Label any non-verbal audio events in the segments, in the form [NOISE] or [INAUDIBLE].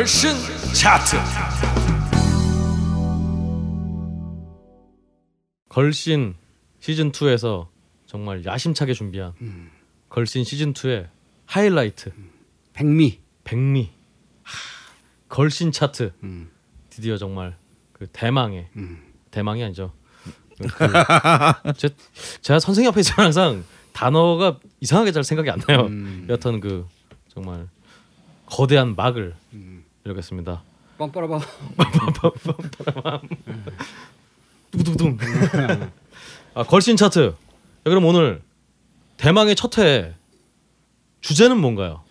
걸신 차트. 걸신 시즌 2에서 정말 야심차게 준비한 걸신 시즌 2의 하이라이트 백미. 백미 하, 걸신 차트 음. 드디어 정말 그 대망의 음. 대망이 아니죠. 그, 제, 제가 선생님 앞에 있으면 항상 단어가 이상하게 잘 생각이 안 나요. 음. 여튼 그 정말 거대한 막을 음. 열겠습니다. 빰빠라밤. 두두둥. 아 걸신 차트. 자, 그럼 오늘 대망의 첫 회 주제는 뭔가요?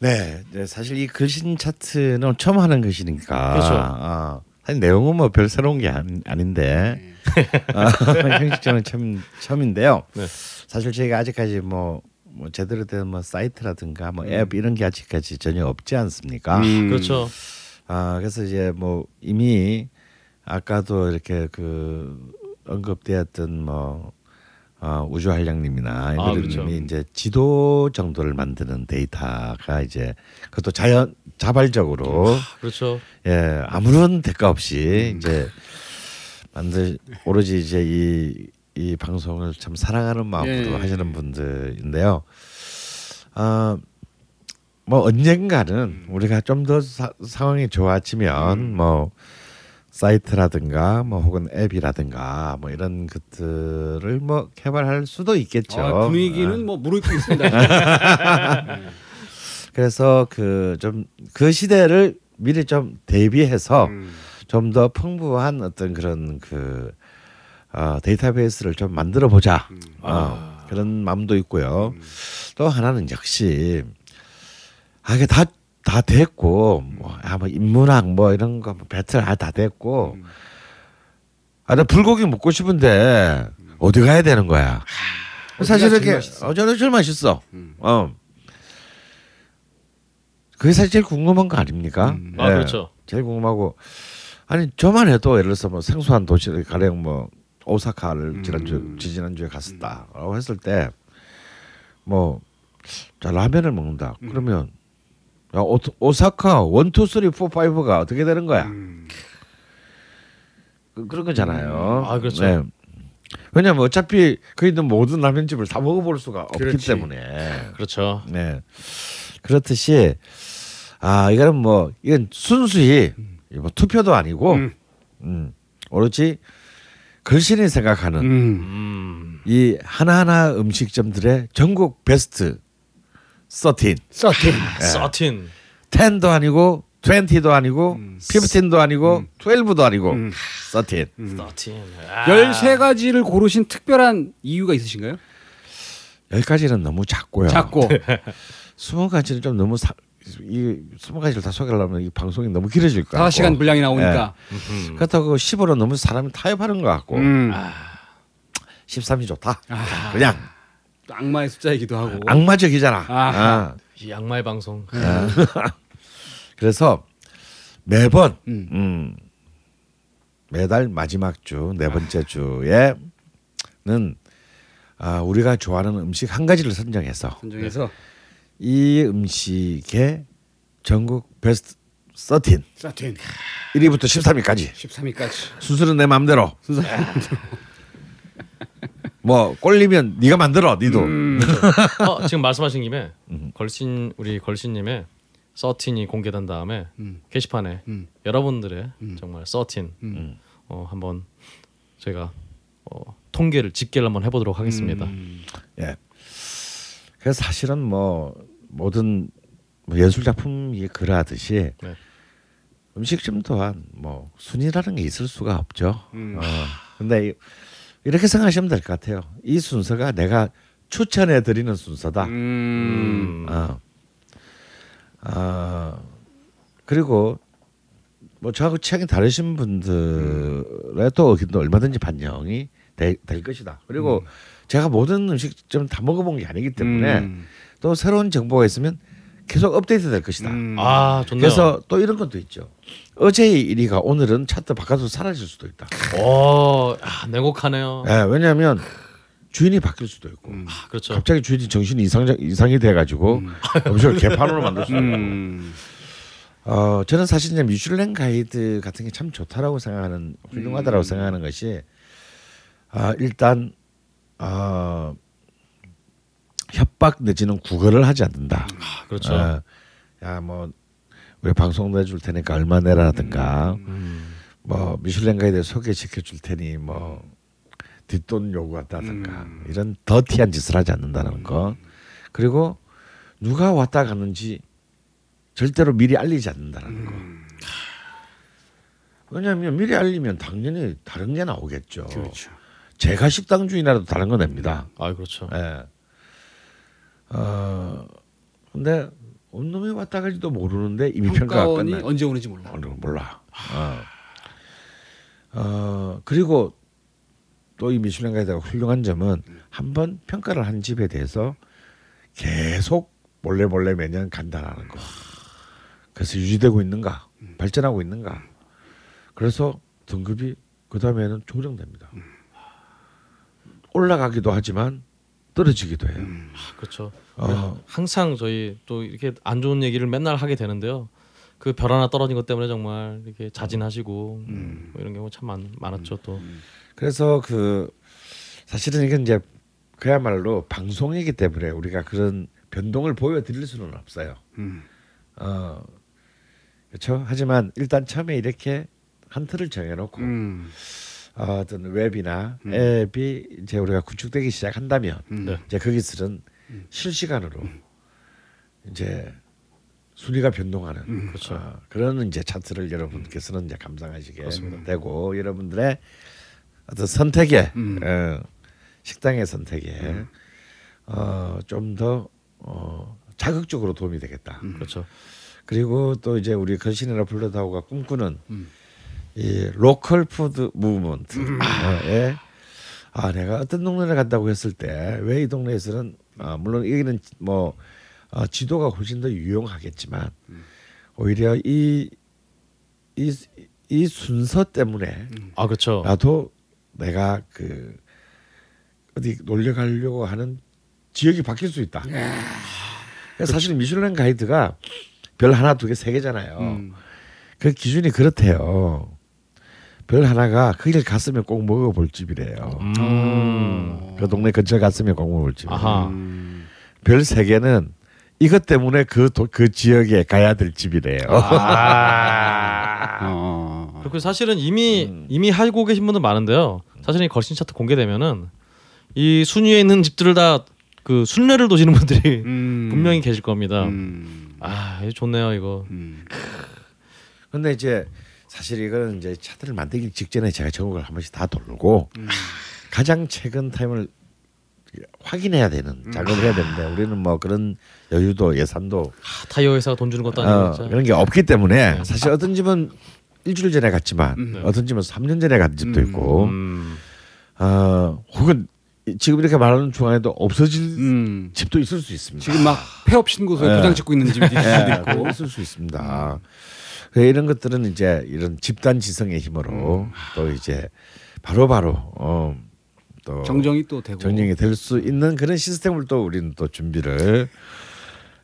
네, 네, 사실 이 글신 차트는 처음 하는 것이니까. 그렇죠. 아, 사실 내용은 뭐 별 새로운 게 아니, 아닌데 아, [LAUGHS] 형식적으로 처음 처음인데요. 네. 사실 저희가 아직까지 뭐, 뭐 제대로 된 뭐 사이트라든가 뭐 앱 이런 게 아직까지 전혀 없지 않습니까? 음. 그렇죠. 아 그래서 이제 뭐 이미 아까도 이렇게 그 언급되었던 뭐 어, 우주한량님이나 이런 그렇죠. 님이 이제 지도 정도를 만드는 데이터가 이제 그것도 자연 자발적으로 그렇죠. 예 아무런 대가 없이 이제 만들 오로지 이제 이 이 방송을 참 사랑하는 마음으로 예. 하시는 분들인데요. 아, 뭐 언젠가는 우리가 좀 더 상황이 좋아지면 뭐 사이트라든가 뭐 혹은 앱이라든가 뭐 이런 것들을 뭐 개발할 수도 있겠죠. 아, 분위기는 뭐 무르익고 있습니다. [LAUGHS] 그래서 그좀그 시대를 미리 좀 대비해서 음. 좀더 풍부한 어떤 그런 그 어, 데이터베이스를 좀 만들어 보자 음. 어, 그런 마음도 있고요. 또 하나는 역시 아 이게 다 다 됐고 뭐, 아, 뭐 인문학 뭐 이런 거뭐 배틀 아, 다 됐고 음. 아나 불고기 먹고 싶은데 어디 가야 되는 거야? 사실 어디가 제일 이렇게? 어 저는 제일 맛있어. 음. 어. 그게 사실 제일 궁금한 거 아닙니까? 음. 아 예. 그렇죠. 제일 궁금하고 아니 저만 해도 예를 들어서 뭐 생소한 도시를 가령 뭐 오사카를 지난주 음. 지지난주에 갔었다라고 했을 때 뭐 자 라면을 먹는다 음. 그러면 야, 오, 오사카 one two three four five가 어떻게 되는 거야 음. 그, 그런 거잖아요 아, 그렇죠. 왜냐면 어차피 그 있는 모든 라면집을 다 먹어볼 수가 없기 그렇지. 때문에 그렇죠. 네. 그렇듯이 아 이거는 뭐 이건 순수히 뭐 투표도 아니고 음. 음. 오로지 글신이 생각하는 음. 음. 이 하나하나 음식점들의 전국 베스트 13, 서틴. 서틴. 10도 아니고 20도 아니고 음. 15도 아니고 12도 아니고 음. 13. 서틴. 아. 13가지를 고르신 특별한 이유가 있으신가요? 10가지는 너무 작고요. 작고. [LAUGHS] 20가지는 좀 너무 사, 이 20가지를 다 소개하려면 이 방송이 너무 길어질 것 같고. 5시간 분량이 나오니까. 음흠. 그렇다고 10으로 너무 사람이 타협하는 것 같고 음. 13이 좋다. 아. 그냥 또 악마의 숫자이기도 하고. 악마적이잖아. 아하. 아. 이 양말 방송. [LAUGHS] 그래서 매번 음. 음, 매달 마지막 주 네 번째 주에는 아, 우리가 좋아하는 음식 한 가지를 선정해서 선정해서 이 음식의 전국 베스트 13 서틴 1위부터 13위까지 13위까지. 순서는 내 마음대로 뭐 꼴리면 네가 만들어 니도 음. 어, [LAUGHS] 지금 말씀하신 김에 걸신 우리 걸신님의 서틴이 공개된 다음에 음. 게시판에 음. 여러분들의 정말 서틴 음. 어, 한번 저희가 어, 통계를 집계를 한번 해보도록 하겠습니다. 음. 예. 그래서 사실은 뭐 모든 뭐 예술 작품이 그러하듯이 네. 음식점 또한 뭐 순위라는 게 있을 수가 없죠. 음. 어. 근데 이- 이렇게 생각하시면 될 것 같아요. 이 순서가 내가 추천해 드리는 순서다. 음. 어. 아 그리고 뭐 저하고 취향이 다르신 분들의 또 의견도 얼마든지 반영이 되- 될 것이다. 그리고 제가 모든 음식점 다 먹어본 게 아니기 때문에 음. 또 새로운 정보가 있으면 계속 업데이트 될 것이다. 음. 아 좋네요. 그래서 또 이런 것도 있죠. 어제의 1위가 오늘은 차트 바깥으로 사라질 수도 있다. 오, 아, 냉혹하네요. 예, 왜냐하면 주인이 바뀔 수도 있고 음. 아, 그렇죠. 갑자기 주인이 정신이 이상 이상이 돼가지고 음식을 개판으로 만들 수도 있고 음. 어 저는 사실 이제 미슐랭 가이드 같은 게 참 좋다라고 생각하는 훌륭하다라고 생각하는 것이 아 일단 어 협박 내지는 구걸을 하지 않는다. 아, 그렇죠. 어, 야뭐 우리 방송 내줄 테니까 얼마 내라든가 음. 뭐 미슐랭 가이드 소개시켜 줄 테니 뭐 뒷돈 요구한다든가 이런 더티한 짓을 하지 않는다는 거 그리고 누가 왔다 갔는지 절대로 미리 알리지 않는다는 거 왜냐하면 미리 알리면 당연히 다른 게 나오겠죠 그렇죠. 제가 식당 주인이라도 다른 거 냅니다 아 그렇죠. 예. 어 근데 온 놈이 왔다 갈지도 모르는데 이미 평가가 끝나 언제 오는지 몰라. 어, 몰라. 어. 어 그리고 또 이 미슐랭 가이드가 훌륭한 점은 한 번 평가를 한 집에 대해서 계속 몰래 몰래 매년 간다라는 거. 그래서 유지되고 있는가, 발전하고 있는가. 그래서 등급이 그 다음에는 조정됩니다. 올라가기도 하지만 떨어지기도 해요. 아, 그렇죠. 어, 항상 저희 또 이렇게 안 좋은 얘기를 맨날 하게 되는데요. 그 별 하나 떨어진 것 때문에 정말 이렇게 자진하시고 음. 뭐 이런 경우 참 많, 많았죠 또. 그래서 그 사실은 이건 이제 그야말로 방송이기 때문에 우리가 그런 변동을 보여드릴 수는 없어요. 음. 어 그렇죠. 하지만 일단 처음에 이렇게 한 틀을 정해놓고 음. 어, 어떤 웹이나 앱이 이제 우리가 구축되기 시작한다면 네. 이제 거기서는 실시간으로 이제 순위가 변동하는 그렇죠. 어, 그런 이제 차트를 여러분께서는 이제 감상하시게 되고 여러분들의 어떤 선택에 음. 어, 식당의 선택에 어, 좀더 어, 적극적으로 도움이 되겠다. 그렇죠. 그리고 또 이제 우리 걸신이라 불러다오가 꿈꾸는 음. 이 local food movement에 아 내가 어떤 동네를 간다고 했을 때 왜 이 동네에서는 아, 물론 여기는 뭐 어, 지도가 훨씬 더 유용하겠지만 오히려 이 이, 이 순서 때문에 아 그렇죠. 나도 내가 그 어디 놀러 가려고 하는 지역이 바뀔 수 있다. 사실 미슐랭 가이드가 별 하나 두 개 세 개잖아요. 음. 그 기준이 그렇대요. 별 하나가 거기를 갔으면 꼭 먹어볼 집이래요. 음. 그 동네 근처 갔으면 꼭 먹어볼 집. 아하. 음. 별세 개는 이것 때문에 그, 도, 그 지역에 가야 될 집이래요. 아. 어. 그리고 사실은 이미 음. 이미 하고 계신 분들 많은데요. 사실 이 걸신 차트 공개되면은 이 순위에 있는 집들을 다 그 순례를 도시는 분들이 음. 분명히 계실 겁니다. 음. 아, 좋네요, 이거. 음. 근데 이제 사실 이거는 이제 차트를 만들기 직전에 제가 전국을 한 번씩 다 돌고 음. 가장 최근 타임을 확인해야 되는 음. 작업을 해야 되는데 우리는 뭐 그런 여유도 예산도 아, 타이어 회사가 돈 주는 것도 아니고 어. 그런 게 없기 때문에 네. 사실 어떤 집은 일주일 전에 갔지만 음. 어떤 집은 3년 전에 간 집도 음. 있고 음. 어, 혹은 지금 이렇게 말하는 중간에도 없어질 음. 집도 있을 수 있습니다. 지금 막 폐업 신고서에 네. 도장 찍고 있는 집이 예, 있고. 그럴 수 있습니다. 그 이런 것들은 이제 이런 집단 지성의 힘으로 또 이제 바로 바로 어, 또 정정이 또 되고. 정리이 될 수 있는 그런 시스템을 또 우리는 또 준비를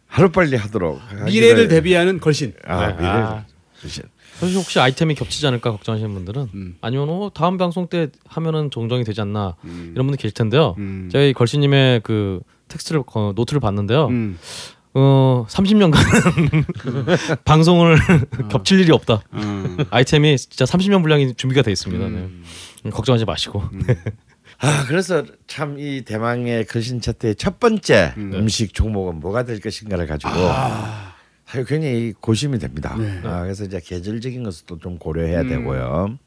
하루 빨리 하도록 미래를 대비하는 걸신. 아 네. 미래를 아. 주신 사실 혹시 아이템이 겹치지 않을까 걱정하시는 분들은 음. 아니면 어, 다음 방송 때 하면은 정정이 되지 않나 음. 이런 분들 계실 텐데요. 음. 저희 걸신님의 그 텍스트를 어, 노트를 봤는데요. 음. 어 [LAUGHS] 30년간 방송을 겹칠 일이 없다. 음. 아이템이 진짜 30년 분량이 준비가 돼 있습니다. 네. 음. 음, 걱정하지 마시고. 아 그래서 참 이 대망의 글신 차트의 첫 번째 음. 음. 식 종목은 뭐가 될 것인가를 가지고 아. 사실 굉장히 고심이 됩니다. 네. 아, 그래서 이제 계절적인 것도 좀 고려해야 음. 되고요.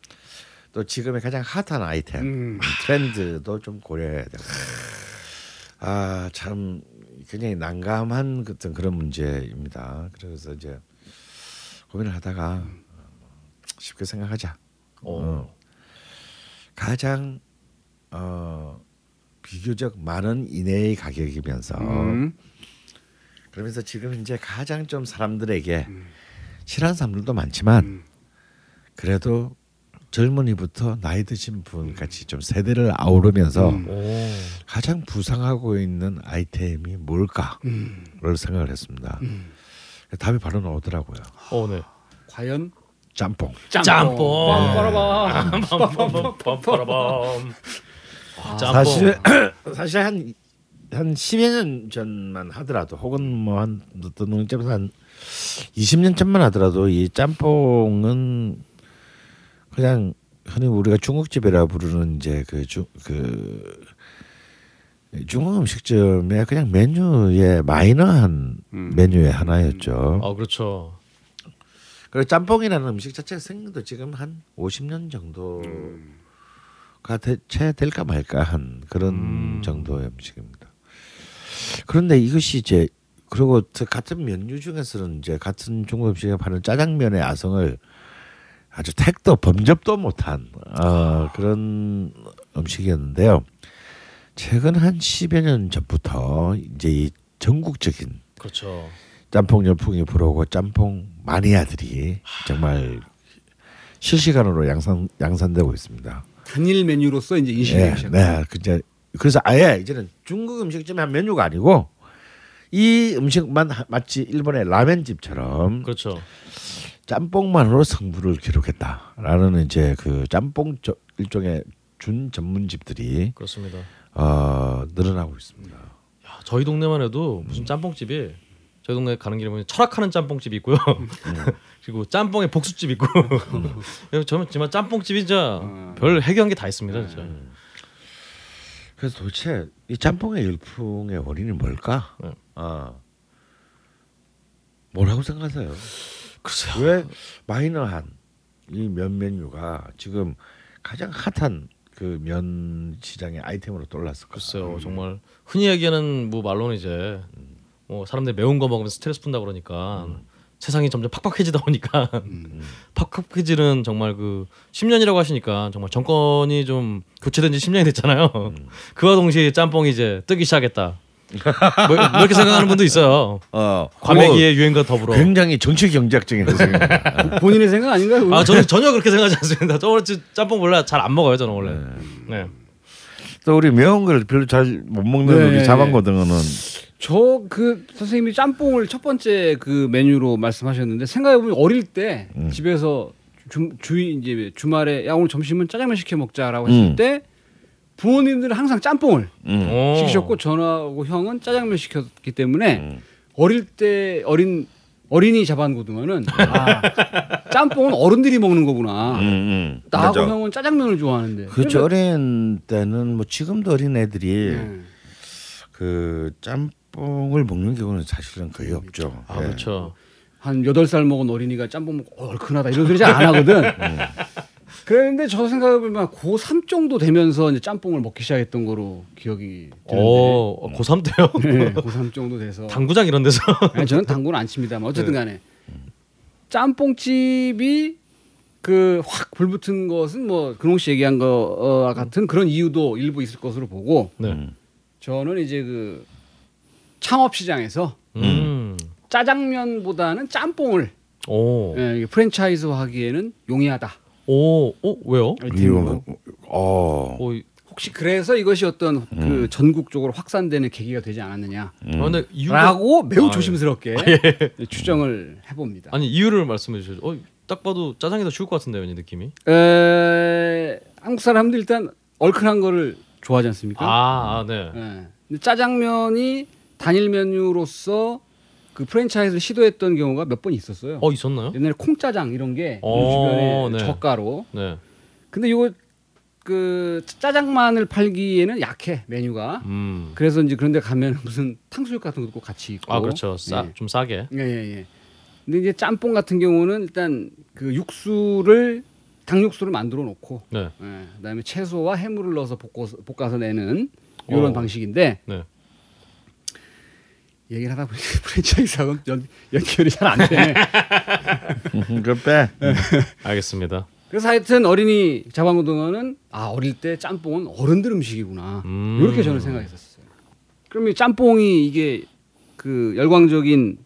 또 지금의 가장 핫한 아이템 음. 트렌드도 좀 고려해야 되고. 아참 굉장히 난감한 어떤 그런 문제입니다. 그래서 이제 고민을 하다가 쉽게 생각하자. 어. 가장 어, 비교적 많은 이내의 가격이면서 음. 그러면서 지금 이제 가장 좀 사람들에게 싫어하는 사람들도 많지만 음. 그래도 젊은이부터 나이 드신 분 같이 좀 세대를 아우르면서 음. 오. 가장 부상하고 있는 아이템이 뭘까를 음. 생각을 했습니다. 음. 답이 바로 나오더라고요. 어, 네. 과연 짬뽕. 짬뽕. 빰빠라밤. 빰빰빰빰빰빰. 아, 짬뽕. 사실 [COUGHS] 사실 한한 10여 년 전만 하더라도 혹은 뭐한 어떤 농점에서 한 20년 전만 하더라도 이 짬뽕은 그냥 흔히 우리가 중국집이라 부르는 이제 그중그 중국 음식점의 그냥 메뉴의 마이너한 음. 메뉴의 하나였죠. 아, 그렇죠. 그리고 짬뽕이라는 음식 자체가 생긴 도 지금 한 50년 정도가 대체 될까 말까 한 그런 음. 정도의 음식입니다. 그런데 이것이 이제 그리고 그 같은 메뉴 중에서는 이제 같은 중국 음식에 파는 짜장면의 아성을 아주 택도 범접도 못한 어, 그런 음식이었는데요. 최근 한 10여 년 전부터 이제 이 전국적인 그렇죠. 짬뽕 열풍이 불어오고 짬뽕 마니아들이 정말 실시간으로 양산 양산되고 있습니다. 단일 메뉴로서 이제 인식이 시작. 네, 그제 그래서 아예 이제는 중국 음식점의 한 메뉴가 아니고 이 음식만 하- 마치 일본의 라면집처럼 그렇죠. 짬뽕만으로 승부를 기록했다라는 이제 그 짬뽕 저, 일종의 준 전문집들이 그렇습니다. 어, 늘어나고 있습니다. 야, 저희 동네만 해도 무슨 짬뽕집이 저희 동네 가는 길에 보면 철학하는 짬뽕집이 있고요. [LAUGHS] 그리고 짬뽕의 복수집 있고. [LAUGHS] 저는 정말 짬뽕집이 진짜 음. 별 해결한 게 다 있습니다, 진짜. 그래서 도대체 이 짬뽕의 열풍의 원인이 뭘까? 네. 아 뭐라고 생각하세요? 글쎄요. 왜 마이너한 이 면 메뉴가 지금 가장 핫한 그 면 시장의 아이템으로 떠올랐을까? 글쎄요. 정말 흔히 얘기하는 뭐 말로는 이제 뭐 사람들이 매운 거 먹으면 스트레스 푼다 그러니까 세상이 점점 팍팍해지다 보니까 [LAUGHS] 팍팍해지는 정말 그 10년이라고 하시니까 정말 정권이 좀 교체된 지 10년이 됐잖아요. 그와 동시에 짬뽕이 이제 뜨기 시작했다. 뭐 이렇게 생각하는 분도 있어요. 어, 과메기의 유행과 더불어. 어, 굉장히 정치 경제학적인 해석입니다. 본인의 생각 아닌가요? 아 저는 전혀 그렇게 생각하지 않습니다. 저 원래 짬뽕 원래 잘안 먹어요. 저는 원래. 네. 또 우리 매운 걸 별로 잘 못 먹는 네. 우리 자방고등어는 저 그 선생님이 짬뽕을 첫 번째 그 메뉴로 말씀하셨는데 생각해 보면 어릴 때 음. 집에서 주, 주인 이제 주말에 야 오늘 점심은 짜장면 시켜 먹자라고 했을 음. 때 부모님들은 항상 짬뽕을 음. 어. 시키셨고 저하고 형은 짜장면 시켰기 때문에 음. 어릴 때 어린 어린이 자반 고등어는 아, 짬뽕은 어른들이 먹는 거구나. 음, 음. 나하고 맞아. 형은 짜장면을 좋아하는데. 그렇죠. 어린 때는 뭐 지금도 어린 애들이 네. 그 짬뽕을 먹는 경우는 사실은 거의 없죠. 아 예. 그렇죠. 한 여덟 살 먹은 어린이가 짬뽕 먹고 어, 얼큰하다 이런 소리 잘 안 하거든. 그랬는데 저 생각해보면 고3 정도 되면서 이제 짬뽕을 먹기 시작했던 거로 기억이 드는데 어, 고3 때요? 네, [LAUGHS] 고3 정도 돼서 당구장 이런 데서 [LAUGHS] 아니, 저는 당구는 안 칩니다만 어쨌든 간에 짬뽕집이 그 확 불붙은 것은 뭐 근홍 씨 얘기한 거와 같은 그런 이유도 일부 있을 것으로 보고 네. 음. 저는 이제 그 창업 시장에서 음. 짜장면보다는 짬뽕을 오. 예, 이게 프랜차이즈화하기에는 용이하다. 오. 오, 왜요? 이거 어. 오, 이- 혹시 그래서 이것이 어떤 음. 그 전국적으로 확산되는 계기가 되지 않았느냐라고 아, 근데 이유가 매우 아, 예. 조심스럽게 추정을 해봅니다. 아니 이유를 말씀해 주셔죠. 어, 딱 봐도 짜장이 더 쉬울 것 같은데 왠지 느낌이. 에, 한국 사람들 일단 얼큰한 거를 좋아하지 않습니까? 아, 아 네. 예. 근데 짜장면이 단일 메뉴로서 그 프랜차이즈를 시도했던 경우가 몇 번 있었어요. 어 있었나요? 옛날에 콩짜장 이런 게 어, 주변에 네. 저가로. 네. 근데 이거 그 짜장만을 팔기에는 약해 메뉴가. 음. 그래서 이제 그런데 가면 무슨 탕수육 같은 것도 꼭 같이 있고. 아 그렇죠. 싸, 예. 좀 싸게. 예, 예, 예. 근데 이제 짬뽕 같은 경우는 일단 그 육수를 닭육수를 만들어 놓고 네. 예, 그다음에 채소와 해물을 넣어서 볶아서, 볶아서 내는 이런 어. 방식인데 네. 얘기를 하다 보니까 [LAUGHS] 프랜차이즈하고 연, 연결이 잘 안 되네. [LAUGHS] 그 빼. 알겠습니다. 그래서 하여튼 어린이 자방고등어는 아 어릴 때 짬뽕은 어른들 음식이구나 음. 이렇게 저는 생각했었어요. 그럼 이 짬뽕이 이게 그 열광적인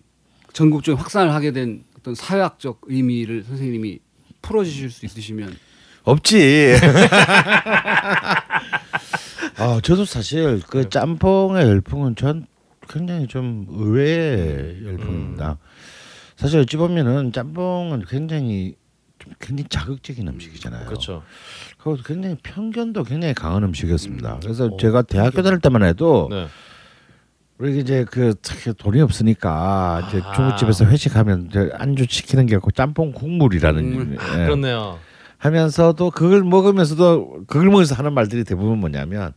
전국적인 확산을 하게 된 어떤 사회학적 의미를 선생님이 풀어주실 수 있으시면 없지. [LAUGHS] 아, 저도 사실 그 짬뽕의 열풍은 전 굉장히 좀 의외의 열풍입니다. 사실 어찌 보면은 짬뽕은 굉장히 좀 굉장히 자극적인 음식이잖아요. 그렇죠. 그리고 굉장히 편견도 굉장히 강한 음식이었습니다. 그래서 오, 제가 대학교 다닐 때만 해도 네. 우리 이제 그 특히 돈이 없으니까 이제 아. 중국집에서 회식하면 이제 안주 시키는 게 없고 짬뽕 국물이라는 국물. 예. 그렇네요. 하면서도 그걸 먹으면서도 그걸 먹으면서 하는 말들이 대부분 뭐냐면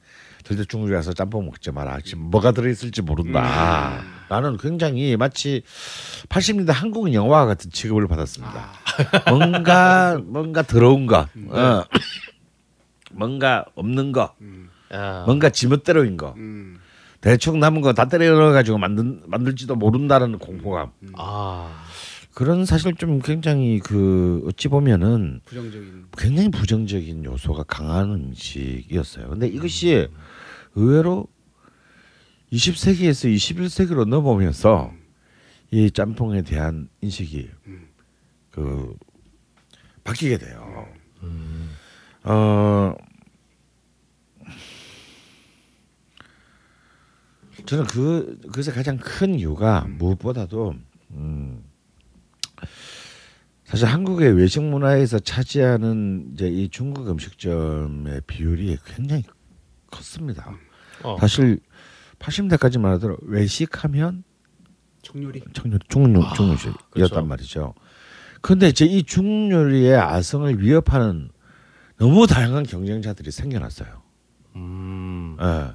절대 중국에 가서 짬뽕 먹지 마라. 지금 뭐가 들어있을지 모른다. 음. 나는 굉장히 마치 80년대 한국 영화 같은 취급을 받았습니다. 아. 뭔가 뭔가 더러운 거, 음. 어. [COUGHS] 뭔가 없는 거, 야. 뭔가 지멋대로인 거, 음. 대충 남은 거 다 때려 넣어 가지고 만든 만들지도 모른다는 공포감. 아. 그런 사실 좀 굉장히 그 어찌 보면은 부정적인. 굉장히 부정적인 요소가 강한 음식이었어요. 근데 이것이 의외로 20세기에서 21세기로 넘어오면서 이 짬뽕에 대한 인식이 그 바뀌게 돼요. 어 저는 그 그것의 가장 큰 이유가 무엇보다도 음 사실 한국의 외식 문화에서 차지하는 이제 이 중국 음식점의 비율이 굉장히 컸습니다. 어. 사실 80년대까지만 하더라도 외식하면 청요리. 청년 중국 아, 중국식이었단 그렇죠. 말이죠. 그런데 이제 이 중국 요리의 아성을 위협하는 너무 다양한 경쟁자들이 생겨났어요. 음. 예.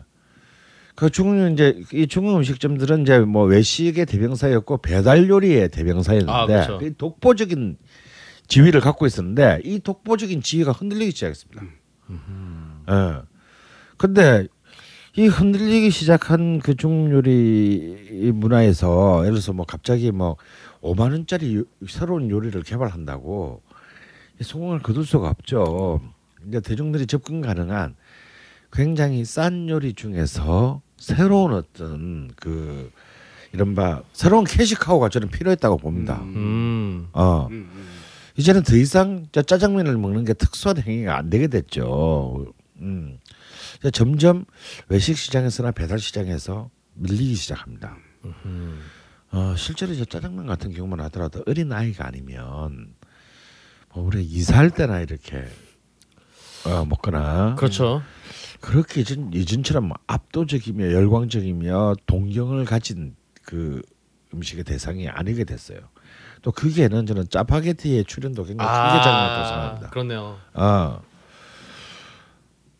그 중국 이제 이 중국 음식점들은 이제 뭐 외식의 대명사였고 배달 요리의 대명사였는데 아, 그렇죠. 그 독보적인 지위를 갖고 있었는데 이 독보적인 지위가 흔들리기 시작했습니다. 예. 근데 이 흔들리기 시작한 그 중국 요리 문화에서 예를 들어서 뭐 갑자기 뭐 5만 원짜리 요- 새로운 요리를 개발한다고 이 성공을 거둘 수가 없죠. 이제 대중들이 접근 가능한 굉장히 싼 요리 중에서 새로운 어떤 그 이른바 새로운 캐시카우가 저는 필요했다고 봅니다. 음. 어 음, 음. 이제는 더 이상 저 짜장면을 먹는 게 특수한 행위가 안 되게 됐죠. 음. 점점 외식 시장에서나 배달 시장에서 밀리기 시작합니다. 음. 어, 실제로 이제 짜장면 같은 경우만 하더라도 어린 아이가 아니면 뭐 우리 이사할 때나 이렇게 어, 먹거나 그렇죠. 그렇게 예전, 예전처럼 압도적이며 열광적이며 동경을 가진 그 음식의 대상이 아니게 됐어요. 또 그게는 저는 짜파게티의 출연도 굉장히 크게 작용했다고 생각합니다. 그렇네요. 아,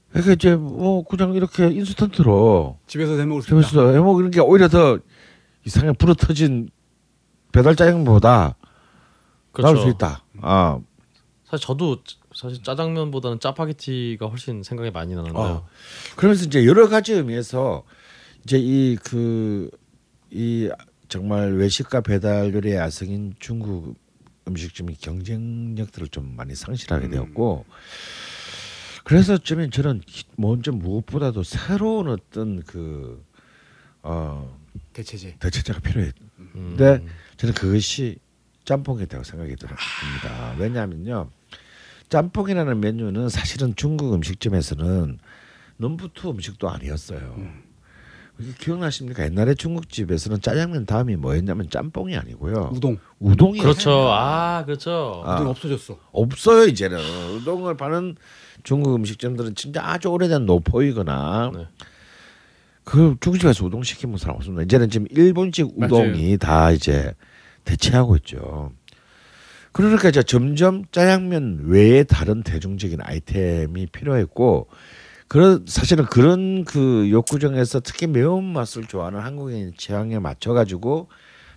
그러니까 이제 뭐 그냥 이렇게 인스턴트로 집에서 해 먹을 수 있다. 집에서 해먹는 게 오히려 더 이상하게 불어터진 배달 짜장면보다 그렇죠. 나을 수 있다. 아, 사실 저도 사실 짜장면보다는 짜파게티가 훨씬 생각이 많이 나는데. 어. 그러면서 이제 여러 가지 의미에서 이제 이 그 이 정말 외식과 배달 요리의 야성인 중국 음식점이 경쟁력들을 좀 많이 상실하게 되었고 그래서 좀 저는 먼저 무엇보다도 새로운 어떤 그 어, 대체제. 대체제가 필요해. 음. 네. 저는 그것이 짬뽕이었다고 생각이 듭니다. 왜냐하면요, 짬뽕이라는 메뉴는 사실은 중국 음식점에서는 넘부투 음식도 아니었어요. 이게 기억나십니까? 옛날에 중국집에서는 짜장면 다음이 뭐였냐면 짬뽕이 아니고요. 우동. 우동이 그렇죠. 아, 그렇죠. 아. 우동 없어졌어. 없어요 이제는 우동을 파는 중국 음식점들은 진짜 아주 오래된 노포이거나 네. 그 중국집에서 우동 시키는 사람 없습니다. 이제는 지금 일본식 우동이 다 이제 대체하고 있죠. 그러니까 이제 점점 짜장면 외에 다른 대중적인 아이템이 필요했고 그런 사실은 그런 그 욕구정에서 특히 매운 맛을 좋아하는 한국인 취향에 맞춰 가지고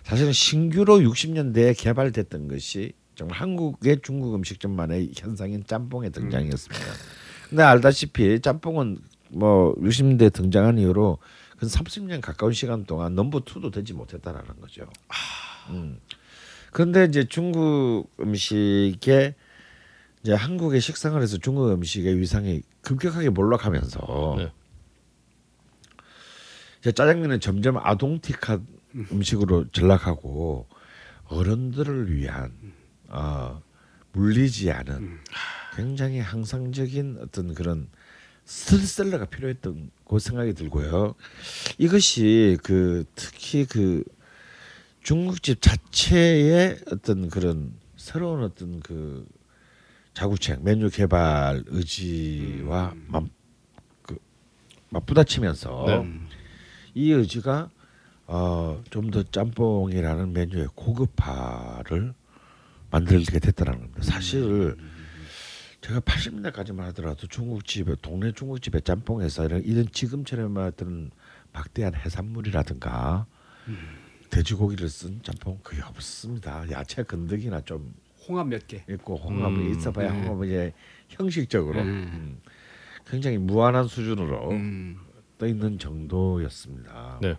사실은 신규로 60년대에 개발됐던 것이 정말 한국의 중국 음식점만의 현상인 짬뽕의 등장이었습니다. 근데 알다시피 짬뽕은 뭐 60년대 등장한 이후로 그 30년 가까운 시간 동안 넘버 2도 되지 못했다라는 거죠. 음. 그런데 이제 중국 음식에 이제 한국의 식상을 해서 중국 음식의 위상이 급격하게 몰락하면서 네. 이제 짜장면은 점점 아동틱한 음식으로 전락하고 어른들을 위한 어, 물리지 않은 굉장히 항상적인 어떤 그런 스테디셀러가 필요했던 그 생각이 들고요. 이것이 그 특히 그 중국집 자체의 어떤 그런 새로운 어떤 그 자구책 메뉴 개발 의지와 맞, 그 맞부딪히면서 네. 이 의지가 어, 좀 더 짬뽕이라는 메뉴의 고급화를 만들게 됐다는 겁니다. 사실 제가 80년대까지만 하더라도 중국집에 동네 중국집의 짬뽕에서 이런, 이런 지금처럼 어떤 막대한 해산물이라든가 돼지고기를 쓴 짬뽕 거의 없습니다. 야채 건더기나 좀 홍합 몇 개. 있고 홍합이 음, 있어봐야 네. 홍합은 이제 형식적으로 음. 음, 굉장히 무한한 수준으로 음. 떠 있는 정도였습니다. 네.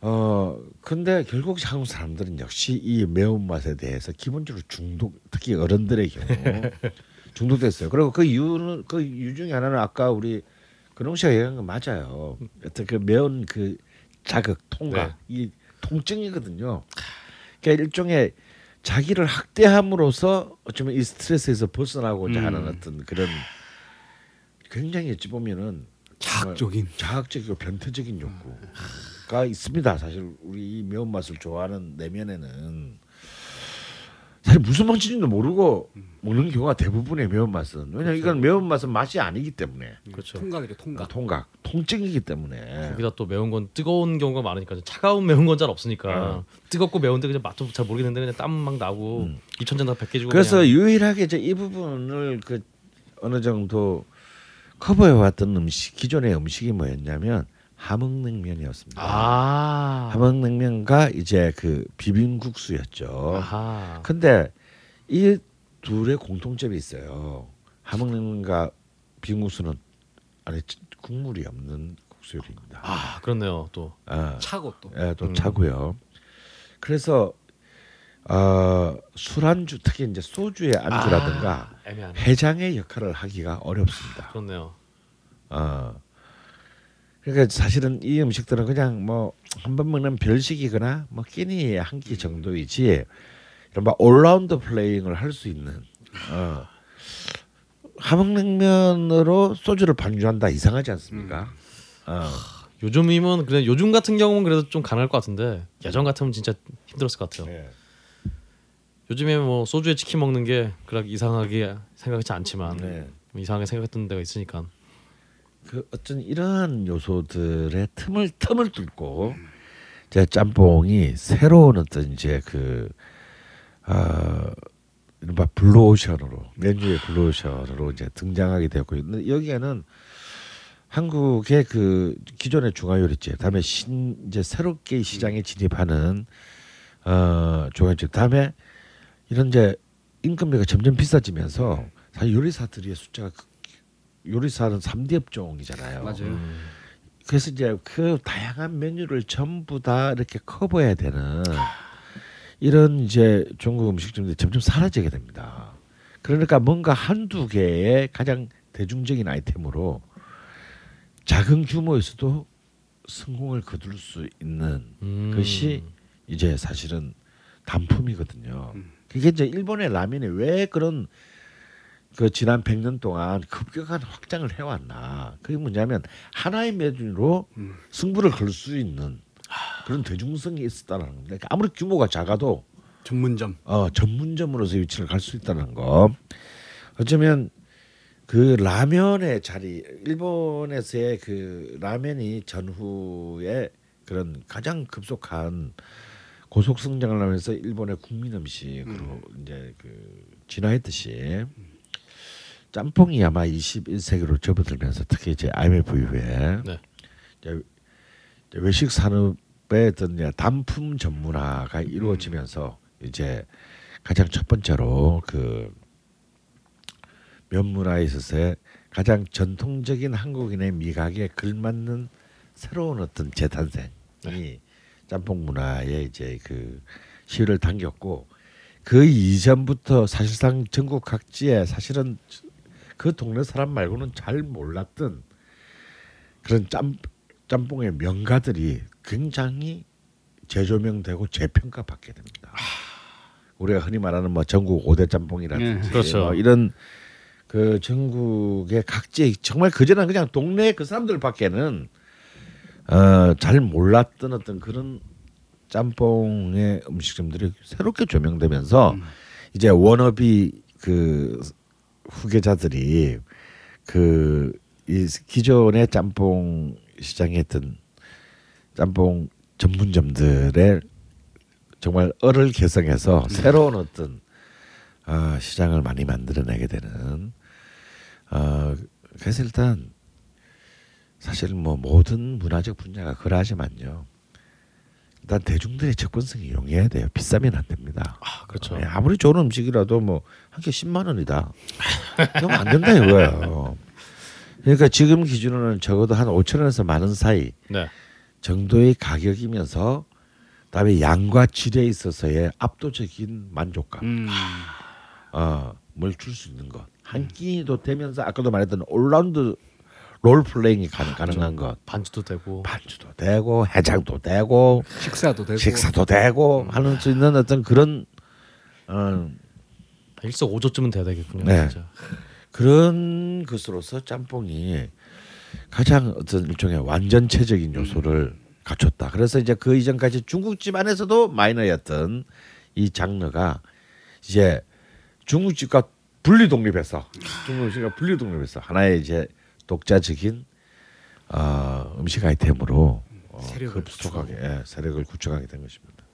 어 근데 결국 한국 사람들은 역시 이 매운 맛에 대해서 기본적으로 중독, 특히 어른들의 경우 [LAUGHS] 중독됐어요. 그리고 그 이유는 그 이유 중에 하나는 아까 우리 근홍 씨가 얘기한 거 맞아요. 어떤 그 매운 그 자극, 통각, 이 통증이거든요. 그러니까 일종의 자기를 학대함으로써 어쩌면 이 스트레스에서 벗어나고자 음. 하는 어떤 그런 굉장히 어찌 보면은 자극적인. 자극적이고 변태적인 욕구가 있습니다. 사실 우리 이 매운맛을 좋아하는 내면에는 사실 무슨 맛인지도 모르고 먹는 경우가 대부분의 매운맛은 왜냐 이건 매운맛은 맛이 아니기 때문에 그렇죠. 통각이래 통각. 통각, 통증이기 때문에 거기다 또 매운 건 뜨거운 경우가 많으니까 차가운 매운 건 잘 없으니까 어. 뜨겁고 매운데 그냥 맛도 잘 모르겠는데 그냥 땀 막 나고 음. 입천장 다 벗겨지고 그래서 그냥 유일하게 이제 이 부분을 그 어느 정도 커버해 왔던 음식 기존의 음식이 뭐였냐면 함흥냉면이었습니다. 아 함흥냉면과 이제 그 비빔국수였죠. 아하 근데 이 둘의 공통점이 있어요. 함흥냉면과 비빔국수는 안에 국물이 없는 국수 요리입니다. 아 그렇네요 또 아, 차고 또. 예, 또 음. 차고요. 그래서 어, 술안주 특히 이제 소주의 안주라든가 아, 해장의 역할을 하기가 어렵습니다. 그렇네요 어. 그러니까 사실은 이 음식들은 그냥 뭐 한 번 먹는 별식이거나 뭐 끼니의 한끼 정도이지 이런 막 all-round playing을 할 수 있는 어. 함흥냉면으로 소주를 반주한다 이상하지 않습니까? 어. 요즘이면 그래 요즘 같은 경우는 그래도 좀 가능할 것 같은데 예전 같으면 진짜 힘들었을 것 같아요 네. 요즘에 뭐 소주에 치킨 먹는 게 그렇게 이상하게 생각하지 않지만 네. 뭐 이상하게 생각했던 데가 있으니까 그 어떤 이러한 요소들의 틈을 틈을 뚫고 제 짬뽕이 새로운 어떤 이제 그 어, 이른바 블루오션으로 메뉴의 블루오션으로 이제 등장하게 되었고 근데 여기에는 한국의 그 기존의 중화요리집 다음에 신 이제 새롭게 이 시장에 진입하는 어 중화요리집 다음에 이런 이제 인건비가 점점 비싸지면서 사실 요리사들의 숫자가 그- 요리사는 3대 업종이잖아요. 맞아요. 음, 그래서 이제 그 다양한 메뉴를 전부 다 이렇게 커버해야 되는 이런 이제 중국 음식점들이 점점 사라지게 됩니다. 그러니까 뭔가 한두 개의 가장 대중적인 아이템으로 작은 규모에서도 성공을 거둘 수 있는 음. 것이 이제 사실은 단품이거든요. 그게 이제 일본의 라면이 왜 그런 그 지난 100년 동안 급격한 확장을 해왔나. 그게 뭐냐면 하나의 메뉴로 음. 승부를 걸 수 있는 그런 대중성이 있었다는 겁니다. 그러니까 아무리 규모가 작아도 전문점. 어, 전문점으로서 위치를 갈 수 있다는 거. 어쩌면 그 라면의 자리, 일본에서의 그 라면이 전후에 그런 가장 급속한 고속 성장을 하면서 일본의 국민 음식으로 이제 그 진화했듯이 짬뽕이 아마 21세기로 접어들면서 특히 이제 IMF 이후에 네. 외식 산업의 어떤 단품 전문화가 이루어지면서 이제 가장 첫 번째로 그 면문화에 있어서의 가장 전통적인 한국인의 미각에 걸맞는 새로운 어떤 재탄생이 짬뽕 문화에 이제 그 시를 당겼고 그 이전부터 사실상 전국 각지에 사실은 그 동네 사람 말고는 잘 몰랐던 그런 짬 짬뽕의 명가들이 굉장히 재조명되고 재평가 받게 됩니다. 우리가 흔히 말하는 뭐 전국 오대 짬뽕이라든지 예. 그렇죠. 뭐 이런 그 전국의 각지 정말 그전에 그냥 동네 그 사람들밖에는 어, 잘 몰랐던 어떤 그런 짬뽕의 음식점들이 새롭게 조명되면서 이제 워너비 그 후계자들이 그 이 기존의 짬뽕 시장에 있던 짬뽕 전문점들의 정말 얼을 개성해서 새로운 어떤 어, 시장을 많이 만들어내게 되는 어, 그래서 일단 사실 뭐 모든 문화적 분야가 그러하지만요. 일단 대중들의 접근성이 용해야 돼요. 비싸면 안 됩니다. 아 그렇죠. 예, 아무리 좋은 음식이라도 뭐한개 10만 원이다. 그러면 안 된다 이거예요. 그러니까 지금 기준으로는 적어도 한 5천 원에서 만 원 사이 네. 정도의 가격이면서 그다음에 양과 질에 있어서의 압도적인 만족감 음. 어 뭘 줄 수 있는 것. 한 끼도 되면서 아까도 말했던 all-round role playing이 가능, 가능한 것. 반주도 되고. 반주도 되고 해장도 되고 식사도 되고 식사도 되고 하는 수 있는 어떤 그런 어, 일석오조쯤은 돼야 되겠군요. 네. 진짜. 그런 것으로서 짬뽕이 가장 어떤 일종의 완전체적인 요소를 갖췄다. 그래서 이제 그 이전까지 중국집 안에서도 마이너였던 이 장르가 이제 중국집과 분리 독립해서 중국집과 분리 독립해서 하나의 이제 독자적인 어, 음식 아이템으로 어, 세력을 급속하게 예, 세력을 구축하게 된 것입니다.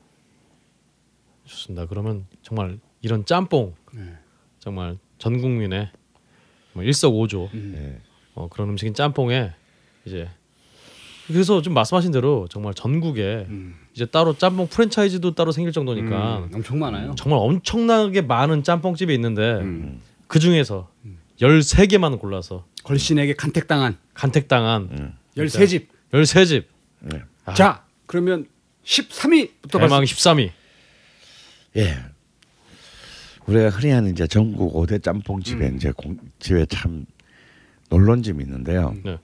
좋습니다. 그러면 정말 이런 짬뽕 네. 정말 전 국민의 뭐 일석오조 음. 예. 어, 그런 음식인 짬뽕에 이제 그래서 좀 말씀하신 대로 정말 전국에 음. 이제 따로 짬뽕 프랜차이즈도 따로 생길 정도니까 음, 엄청 많아요. 정말 엄청나게 많은 짬뽕집이 있는데 음. 그 중에서 13개만 골라서 걸신에게 간택당한 간택당한 음. 13집. 13집. 네. 아, 자, 그러면 13위부터 대망 13위. 예. 우리가 흔히 하는 이제 전국 5대 짬뽕 집에 이제 공, 집에 참 놀란 집이 있는데요. 네.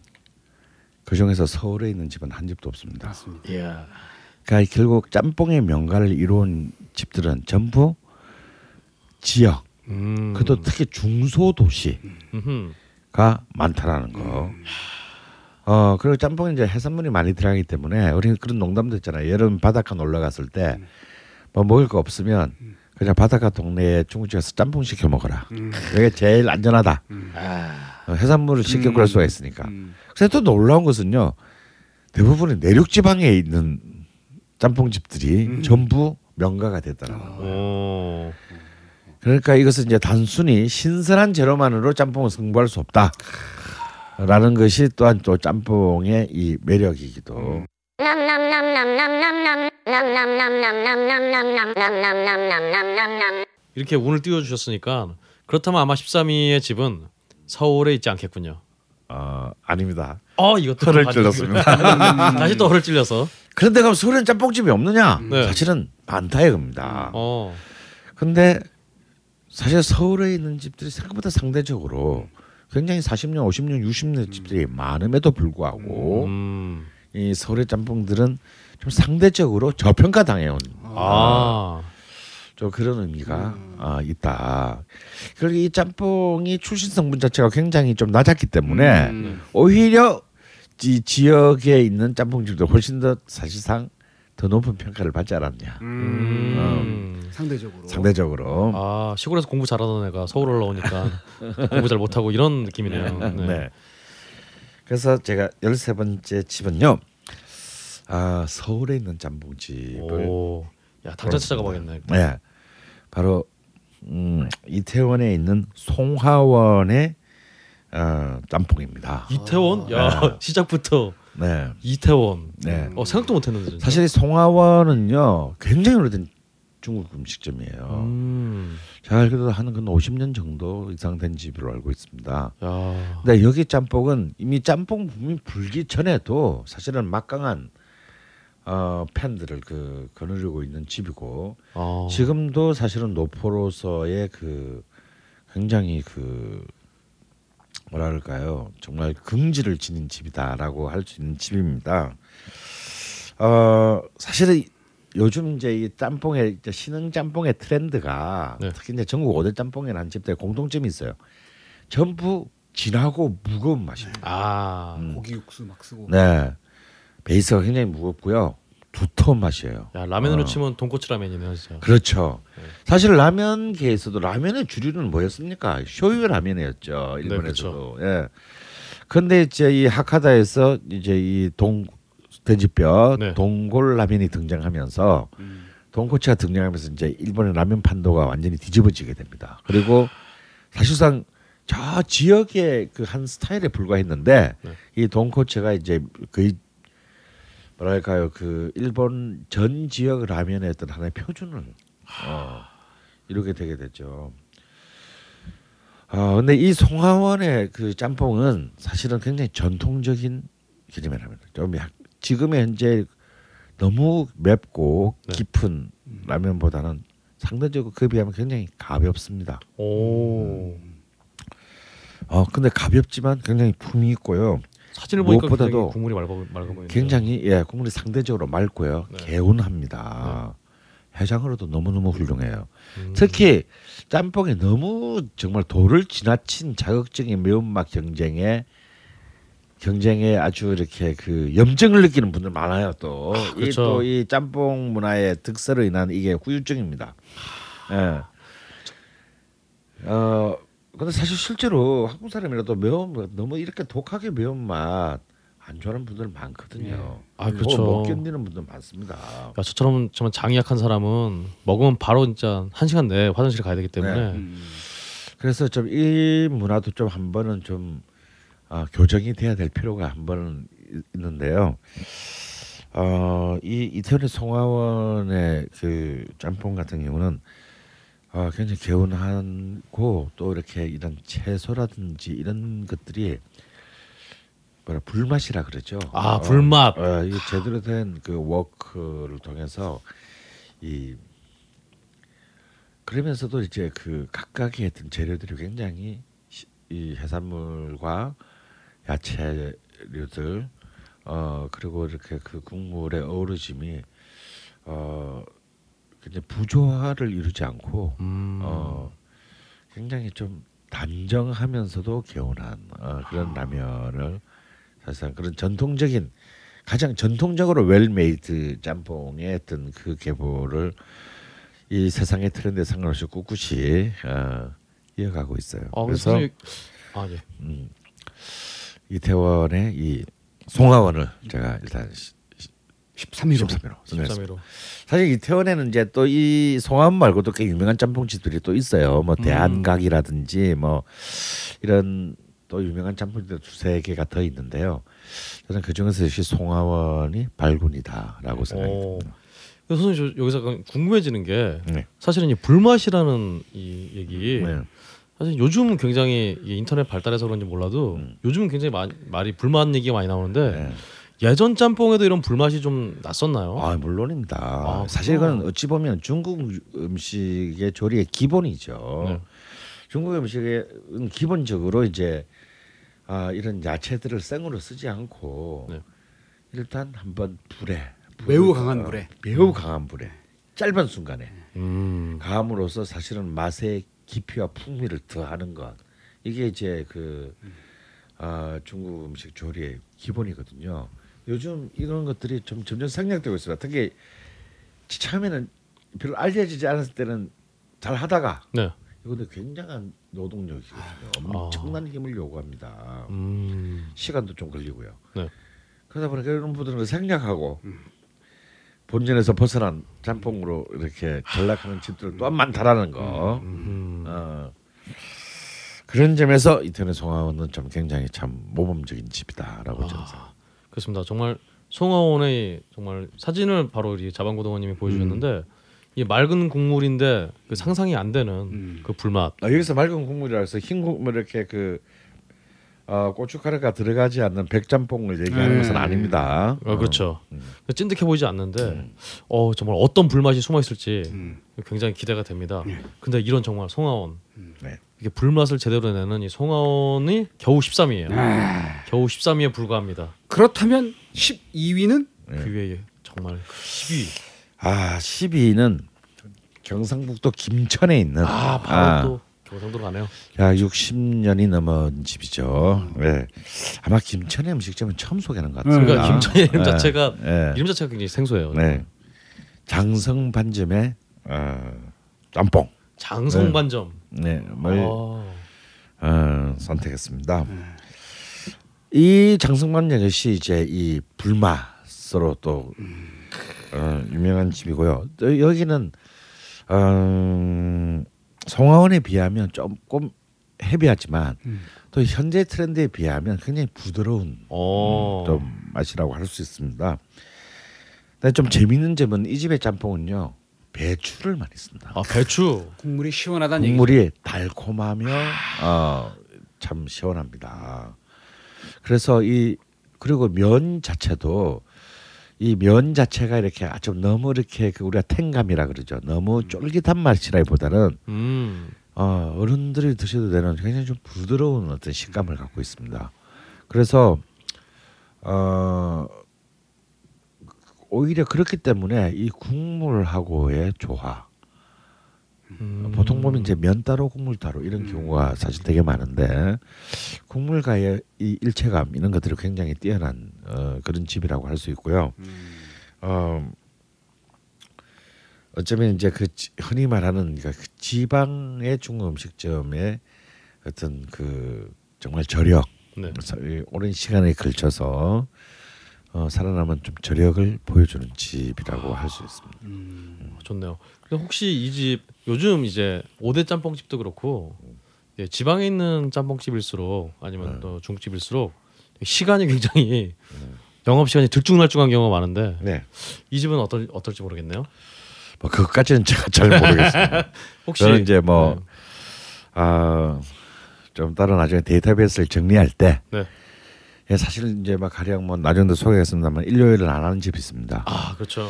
그 중에서 서울에 있는 집은 한 집도 없습니다. 맞습니다. 이야. 그러니까 결국 짬뽕의 명가를 이룬 집들은 전부 지역, 음. 그도 특히 중소도시가 음흠. 많다라는 거. 어 그리고 짬뽕에 이제 해산물이 많이 들어가기 때문에 우리 그런 농담도 있잖아요. 여름 바닷가 놀러 갔을 때 뭐 먹을 거 없으면 그냥 바닷가 동네에 중국집 가서 짬뽕 시켜 먹어라. 음. 이게 제일 안전하다. 아. 어, 해산물을 쉽게 음. 구할 수가 있으니까. 음. 그래서 또 놀라운 것은요. 대부분의 내륙 지방에 있는 짬뽕 집들이 음. 전부 명가가 됐더라고요. 오. 그러니까 이것은 이제 단순히 신선한 재료만으로 짬뽕을 승부할 수 없다. 라는 것이 또한 또 짬뽕의 이 매력이기도 이렇게 운을 띄워 주셨으니까 그렇다면 아마 13위의 집은 서울에 있지 않겠군요. 어, 아닙니다. 어, 이것도 가지고 찔렀습니다. [LAUGHS] 다시 또 허를 찔려서. 그런데 그럼 서울엔 짬뽕집이 없느냐? 네. 사실은 많다 이겁니다. 어. 근데 사실 서울에 있는 집들이 생각보다 상대적으로 굉장히 40년, 50년, 60년 집들이 많음에도 불구하고 음. 이 서울의 짬뽕들은 좀 상대적으로 저평가 당해온 아. 좀 그런 의미가 아, 있다. 그리고 이 짬뽕이 출신 성분 자체가 굉장히 좀 낮았기 때문에 음. 오히려 이 지역에 있는 짬뽕집도 훨씬 더 사실상 더 높은 평가를 받지 않았냐. 음. 상대적으로. 상대적으로. 아, 시골에서 공부 잘하던 애가 서울 올라오니까 [LAUGHS] 공부 잘 못하고 이런 느낌이네요. 네. 네. 그래서 제가 열세 번째 집은요. 아 서울에 있는 짬뽕집을 오. 야, 당장 찾아가봐야겠네. 네. 바로 음, 이태원에 있는 송화원의 어, 짬뽕입니다. 이태원? 야, 시작부터 네. 이태원. 네. 어, 생각도 못 했는데. 진짜. 사실 송화원은요 굉장히 오래된 중국 음식점이에요. 음. 제가 알기로 하는 건 50년 정도 이상 된 집으로 알고 있습니다. 야. 근데 여기 짬뽕은 이미 짬뽕 붐이 불기 전에도 사실은 막강한 어, 팬들을 그 거느리고 있는 집이고 어. 지금도 사실은 노포로서의 그 굉장히 그 뭐랄까요 정말 긍지를 지닌 집이다라고 할 수 있는 집입니다. 어 사실은 요즘 이제 이 짬뽕의 이제 신흥 짬뽕의 트렌드가 네. 특히 이제 전국 5대 짬뽕이라는 집들 공통점이 있어요. 전부 진하고 무거운 맛입니다. 아. 음. 고기 육수 막 쓰고. 네. 베이스가 굉장히 무겁고요. 두터운 맛이에요. 야 라면으로 어. 치면 돈코츠 라면이네요 진짜. 그렇죠. 사실 라면계에서도 라면의 주류는 뭐였습니까? 쇼유 라면이었죠. 일본에서도. 예. 근데 이제 이 하카다에서 이제 이 동 돼지뼈 네. 동골 라면이 등장하면서 돈코츠가 등장하면서 이제 일본의 라면 판도가 완전히 뒤집어지게 됩니다. 그리고 사실상 저 지역의 그 한 스타일에 불과했는데 네. 이 돈코츠가 이제 거의 뭐랄까요 그 일본 전 지역 라면의 어떤 하나의 표준을 어, 이루게 되게 됐죠. 아 근데 이 송하원의 그 짬뽕은 사실은 굉장히 전통적인 개념의 라면이에요. 좀 약- 지금의 현재 너무 맵고 네. 깊은 라면보다는 상대적으로 그에 비하면 굉장히 가볍습니다. 오 어 근데 가볍지만 굉장히 품이 있고요. 사진을 보니까 무엇보다도 굉장히 국물이 맑아 맑아 보이네요. 굉장히 예 국물이 상대적으로 맑고요. 네. 개운합니다. 해장으로도 너무 너무 훌륭해요. 음. 특히 짬뽕이 너무 정말 도를 지나친 자극적인 매운맛 경쟁에 경쟁에 아주 이렇게 그 염증을 느끼는 분들 많아요 또. 이 그렇죠. 또이 짬뽕 문화의 득세로 인한 이게 후유증입니다. 예. 어 근데 사실 실제로 한국 사람이라도 매운 너무 이렇게 독하게 매운 맛 안 좋아하는 분들 많거든요. 아, 그렇죠. 못 견디는 분들 많습니다. 야, 저처럼 정말 장이 약한 사람은 먹으면 바로 진짜 한 시간 내에 화장실 가야 되기 때문에 음. 그래서 좀 이 문화도 좀 한 번은 좀 아, 교정이 돼야 될 필요가 한 번은 이- 있는데요. 어, 이 이태원의 송하원의 그 짬뽕 같은 경우는 어, 굉장히 개운하고 또 이렇게 이런 채소라든지 이런 것들이 뭐라 불맛이라 그러죠. 아 어, 불맛 어, 이 제대로 된 그 워크를 통해서 이 그러면서도 이제 그 각각의 어떤 재료들이 굉장히 시- 이 해산물과 야채류들 어 그리고 이렇게 그 국물의 어우러짐이 어 굉장히 부조화를 이루지 않고 음. 어 굉장히 좀 단정하면서도 개운한 어, 그런 라면을 사실상 그런 전통적인 가장 전통적으로 well-made 짬뽕의 어떤 그 계보를 이 세상의 트렌드에 상관없이 꿋꿋이 어, 이어가고 있어요. 아, 그래서 아 예. 음, 이태원의 이 송하원을 제가 일단 13위로. 13위로 선정했습니다. 13위로. 사실 이태원에는 이제 또 이 송하원 말고도 꽤 유명한 짬뽕집들이 또 있어요. 뭐 음. 대한각이라든지 뭐 이런 또 유명한 짬뽕집들 두세 개가 더 있는데요. 저는 그 중에서 역시 송하원이 발군이다라고. 그래서 선생님 저 여기서 궁금해지는 게 네. 사실은 이 불맛이라는 이 얘기 네. 사실 요즘 굉장히 이 인터넷 발달해서 그런지 몰라도 요즘은 굉장히 많이 말이 불맛 얘기가 많이 나오는데 음. 네. 예전 짬뽕에도 이런 불맛이 좀 났었나요? 아 물론입니다. 아, 사실. 이건 어찌 보면 중국 음식의 조리의 기본이죠. 네. 중국 음식은 기본적으로 이제 아, 이런 야채들을 생으로 쓰지 않고 네. 일단 한번 불에 매우 강한 어, 불에. 매우 강한 불에 짧은 순간에 음. 감으로써 사실은 맛의 깊이와 풍미를 더하는 것 이게 이제 그 아, 중국 음식 조리의 기본이거든요. 요즘 이런 것들이 좀 점점 생략되고 있습니다. 특히 처음에는 별로 알려지지 않았을 때는 잘 하다가 네. 이건데 굉장한 노동력이거든요. 아. 엄청난 힘을 요구합니다. 음. 시간도 좀 걸리고요. 네. 그러다 보니까 이런 분들은 생략하고 본전에서 벗어난 짬뽕으로 이렇게 전락하는 집들 또한 많다라는 거. 음. 어. 그런 점에서 이태원의 송하원은 좀 굉장히 참 모범적인 집이다라고 아. 저는 생각. 그렇습니다. 정말 송하원의 정말 사진을 바로 이 자방고등어님이 보여주셨는데 이 맑은 국물인데 그 상상이 안 되는 음. 그 불맛. 아, 여기서 맑은 국물이라 해서 흰 국물 이렇게 그 어, 고춧가루가 들어가지 않는 백짬뽕을 얘기하는 네. 것은 아닙니다. 아, 그렇죠. 음. 찐득해 보이지 않는데 어 정말 어떤 불맛이 숨어 있을지 음. 굉장히 기대가 됩니다. 근데 이런 정말 송하원 네. 이게 불맛을 제대로 내는 이 송하원이 겨우 13위예요. 아, 겨우 13위에 불과합니다. 그렇다면 12위는 네. 그 외에 정말 10위. 아 12위는 경상북도 김천에 있는 아 바로 또그 정도로 가네요. 야 60년이 넘은 집이죠. 네. 아마 김천의 음식점은 처음 소개하는 것 같습니다. 그러니까 김천의 이름 네. 자체가 네. 이름 자체가 굉장히 생소해요. 네. 장성 반점의 어, 짬뽕. 장성 반점. 네, 뭘 어. 어, 선택했습니다. 이 장성반점 역시 이제 이 불맛으로 또 어, 유명한 집이고요. 또 여기는 어, 송화원에 비하면 조금 헤비하지만 또 현재 트렌드에 비하면 굉장히 부드러운 어. 좀 맛이라고 할 수 있습니다. 근데 좀 재밌는 점은 이 집의 짬뽕은요 배추를 많이 씁니다. 아 배추. 국물이 시원하다는 얘기죠. 국물이 달콤하며 어, 참 시원합니다. 그래서 이 그리고 면 자체도 이 면 자체가 이렇게 아, 좀 너무 이렇게 그 우리가 탱감이라 그러죠. 너무 쫄깃한 맛이라기보다는 음. 어, 어른들이 드셔도 되는 굉장히 좀 부드러운 어떤 식감을 갖고 있습니다. 그래서 어, 오히려 그렇기 때문에 이 국물하고의 조화 음. 보통 보면 이제 면 따로 국물 따로 이런 경우가 사실 되게 많은데 국물과의 이 일체감 이런 것들이 굉장히 뛰어난 어, 그런 집이라고 할 수 있고요. 어, 어쩌면 이제 그 지- 흔히 말하는 그러니까 그 지방의 중국 음식점의 어떤 그 정말 저력 네. 오랜 시간에 걸쳐서 어, 살아남은 좀 저력을 보여주는 집이라고 할 수 있습니다. 좋네요. 그럼 혹시 이 집 요즘 이제 5대 짬뽕집도 그렇고 예, 지방에 있는 짬뽕집일수록 아니면 또 중국집일수록 시간이 굉장히 영업 시간이 들쭉날쭉한 경우가 많은데 네, 이 집은 어떨 어떨지 모르겠네요. 뭐 그것까지는 제가 잘 모르겠습니다. [LAUGHS] 혹시 저는 이제 뭐 네. 아, 좀 따로 나중에 데이터베이스를 정리할 때 네. 예, 사실 이제 막 가령 뭐 나중에도 소개했습니다만 일요일은 안 하는 집이 있습니다. 아 그렇죠.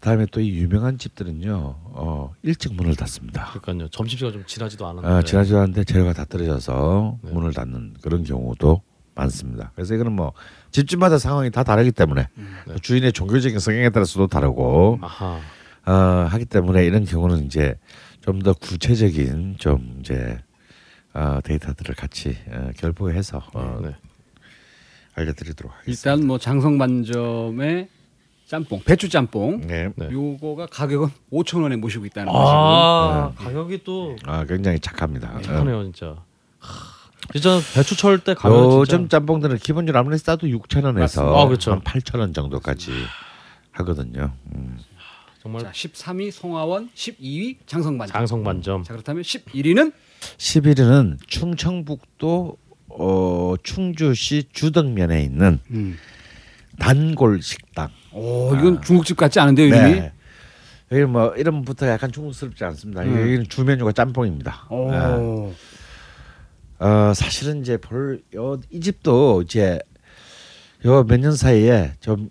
다음에 또 이 유명한 집들은요 어, 일찍 문을 닫습니다. 그러니까요. 점심시간 좀 지나지도 않았는데. 아, 지나지도 않는데 재료가 다 떨어져서 네. 문을 닫는 그런 경우도 많습니다. 그래서 이거는 뭐 집집마다 상황이 다 다르기 때문에 네. 주인의 종교적인 성향에 따라서도 다르고 아하. 어, 하기 때문에 이런 경우는 이제 좀 더 구체적인 좀 이제 어, 데이터들을 같이 어, 결부해서 어, 네. 알려드리도록 하겠습니다. 일단 뭐 장성반점의 짬뽕, 배추 짬뽕. 네. 네. 요거가 가격은 5천 원에 모시고 있다는 아 가격이 또 아 굉장히 착합니다. 어. 착하네요 진짜. 하, 진짜 배추철 때 가면 요즘 진짜 짬뽕들은 기본적으로 아무리 싸도 6천 원에서. 아, 그렇죠. 한 8천 원 정도까지 하거든요. 음. 정말 자, 13위 송하원, 12위 장성반점. 장성반점. 자 그렇다면 11위는 11위는 충청북도 어, 충주시 주덕면에 있는 음. 단골 식당. 오 이건 중국집 같지 않은데요 이름이? 네. 여기 뭐 이름부터 약간 중국스럽지 않습니다. 음. 여기는 주 메뉴가 짬뽕입니다. 오. 네. 어, 사실은 이제 볼 이 집도 이제 요 몇 년 사이에 좀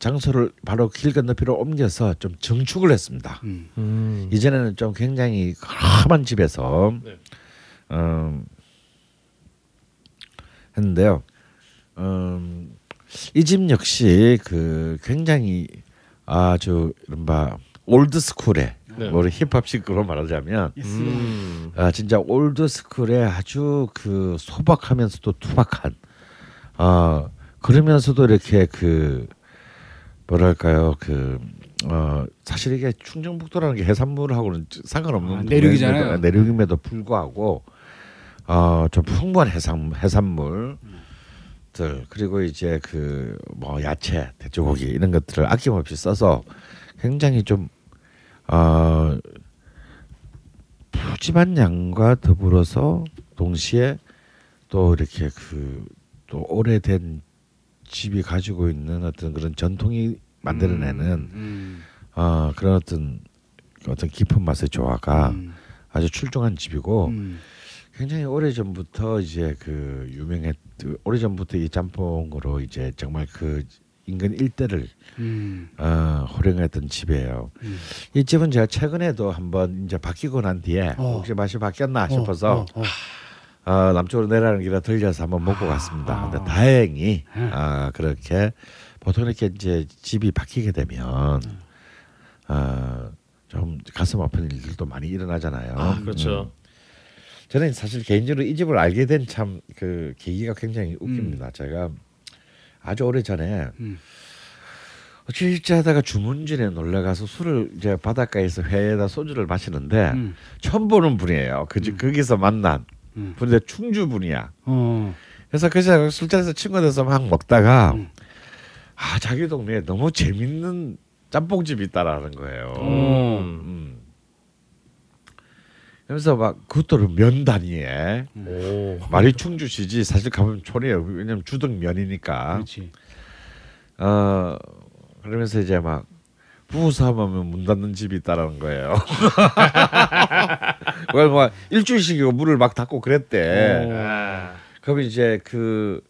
장소를 바로 길 건너편으로 옮겨서 좀 증축을 했습니다. 음. 음. 이전에는 좀 굉장히 험한 집에서 네. 음, 했는데요. 음, 이 집 역시 그 굉장히 아주 이른바 old school의 네. 뭐 힙합식으로 말하자면 음. 아 진짜 old school의 아주 그 소박하면서도 투박한 어 그러면서도 이렇게 그 뭐랄까요 그 어 사실 이게 충청북도라는 게 해산물하고는 상관없는 아, 내륙이잖아요. 동네임에도- 내륙임에도 불구하고 어좀 풍부한 해산 해산물들 그리고 이제 그 뭐 야채 돼지고기 이런 것들을 아낌없이 써서 굉장히 좀 어 푸짐한 양과 더불어서 동시에 또 이렇게 그 또 오래된 집이 가지고 있는 어떤 그런 전통이 만들어내는 음. 어 그런 어떤 어떤 깊은 맛의 조화가 음. 아주 출중한 집이고 음. 굉장히 오래 전부터 이제 그 유명했 오래 전부터 이 짬뽕으로 이제 정말 그 인근 일대를 음. 어, 호령했던 집이에요. 음. 이 집은 제가 최근에도 한번 이제 바뀌고 난 뒤에 어. 혹시 맛이 바뀌었나 싶어서 어, 어, 어. 어, 남쪽으로 내려가는 길에 들려서 한번 먹고 갔습니다. 아. 근데 다행히 음. 아, 그렇게 보통 이렇게 이제 집이 바뀌게 되면 음. 어, 좀 가슴 아픈 일들도 많이 일어나잖아요. 아 그렇죠. 음. 저는 사실 개인적으로 이 집을 알게 된 참 그 계기가 굉장히 웃깁니다. 제가 아주 오래 전에 음. 어찌 하다가 주문진에 놀러 가서 술을 이제 바닷가에서 회에다 소주를 마시는데 음. 처음 보는 분이에요. 그집 거기서 만난 음. 분인데 충주 분이야. 어. 그래서 그제 술자리에서 친구가 돼서 막 먹다가 음. 아 자기 동네에 너무 재밌는 짬뽕집이 있다라는 거예요. 어. 음. 그래서 막 그것도 면 단위에 오. 말이 충주시지 사실 가면 촌이에요. 왜냐면 주등 면이니까. 그렇지. 어 그러면서 이제 막 부부 싸움하면 문 닫는 집이 있다라는 거예요. [LAUGHS] 그걸 막 일주일씩이고 문을 막 닫고 그랬대. 아. 그럼 이제 그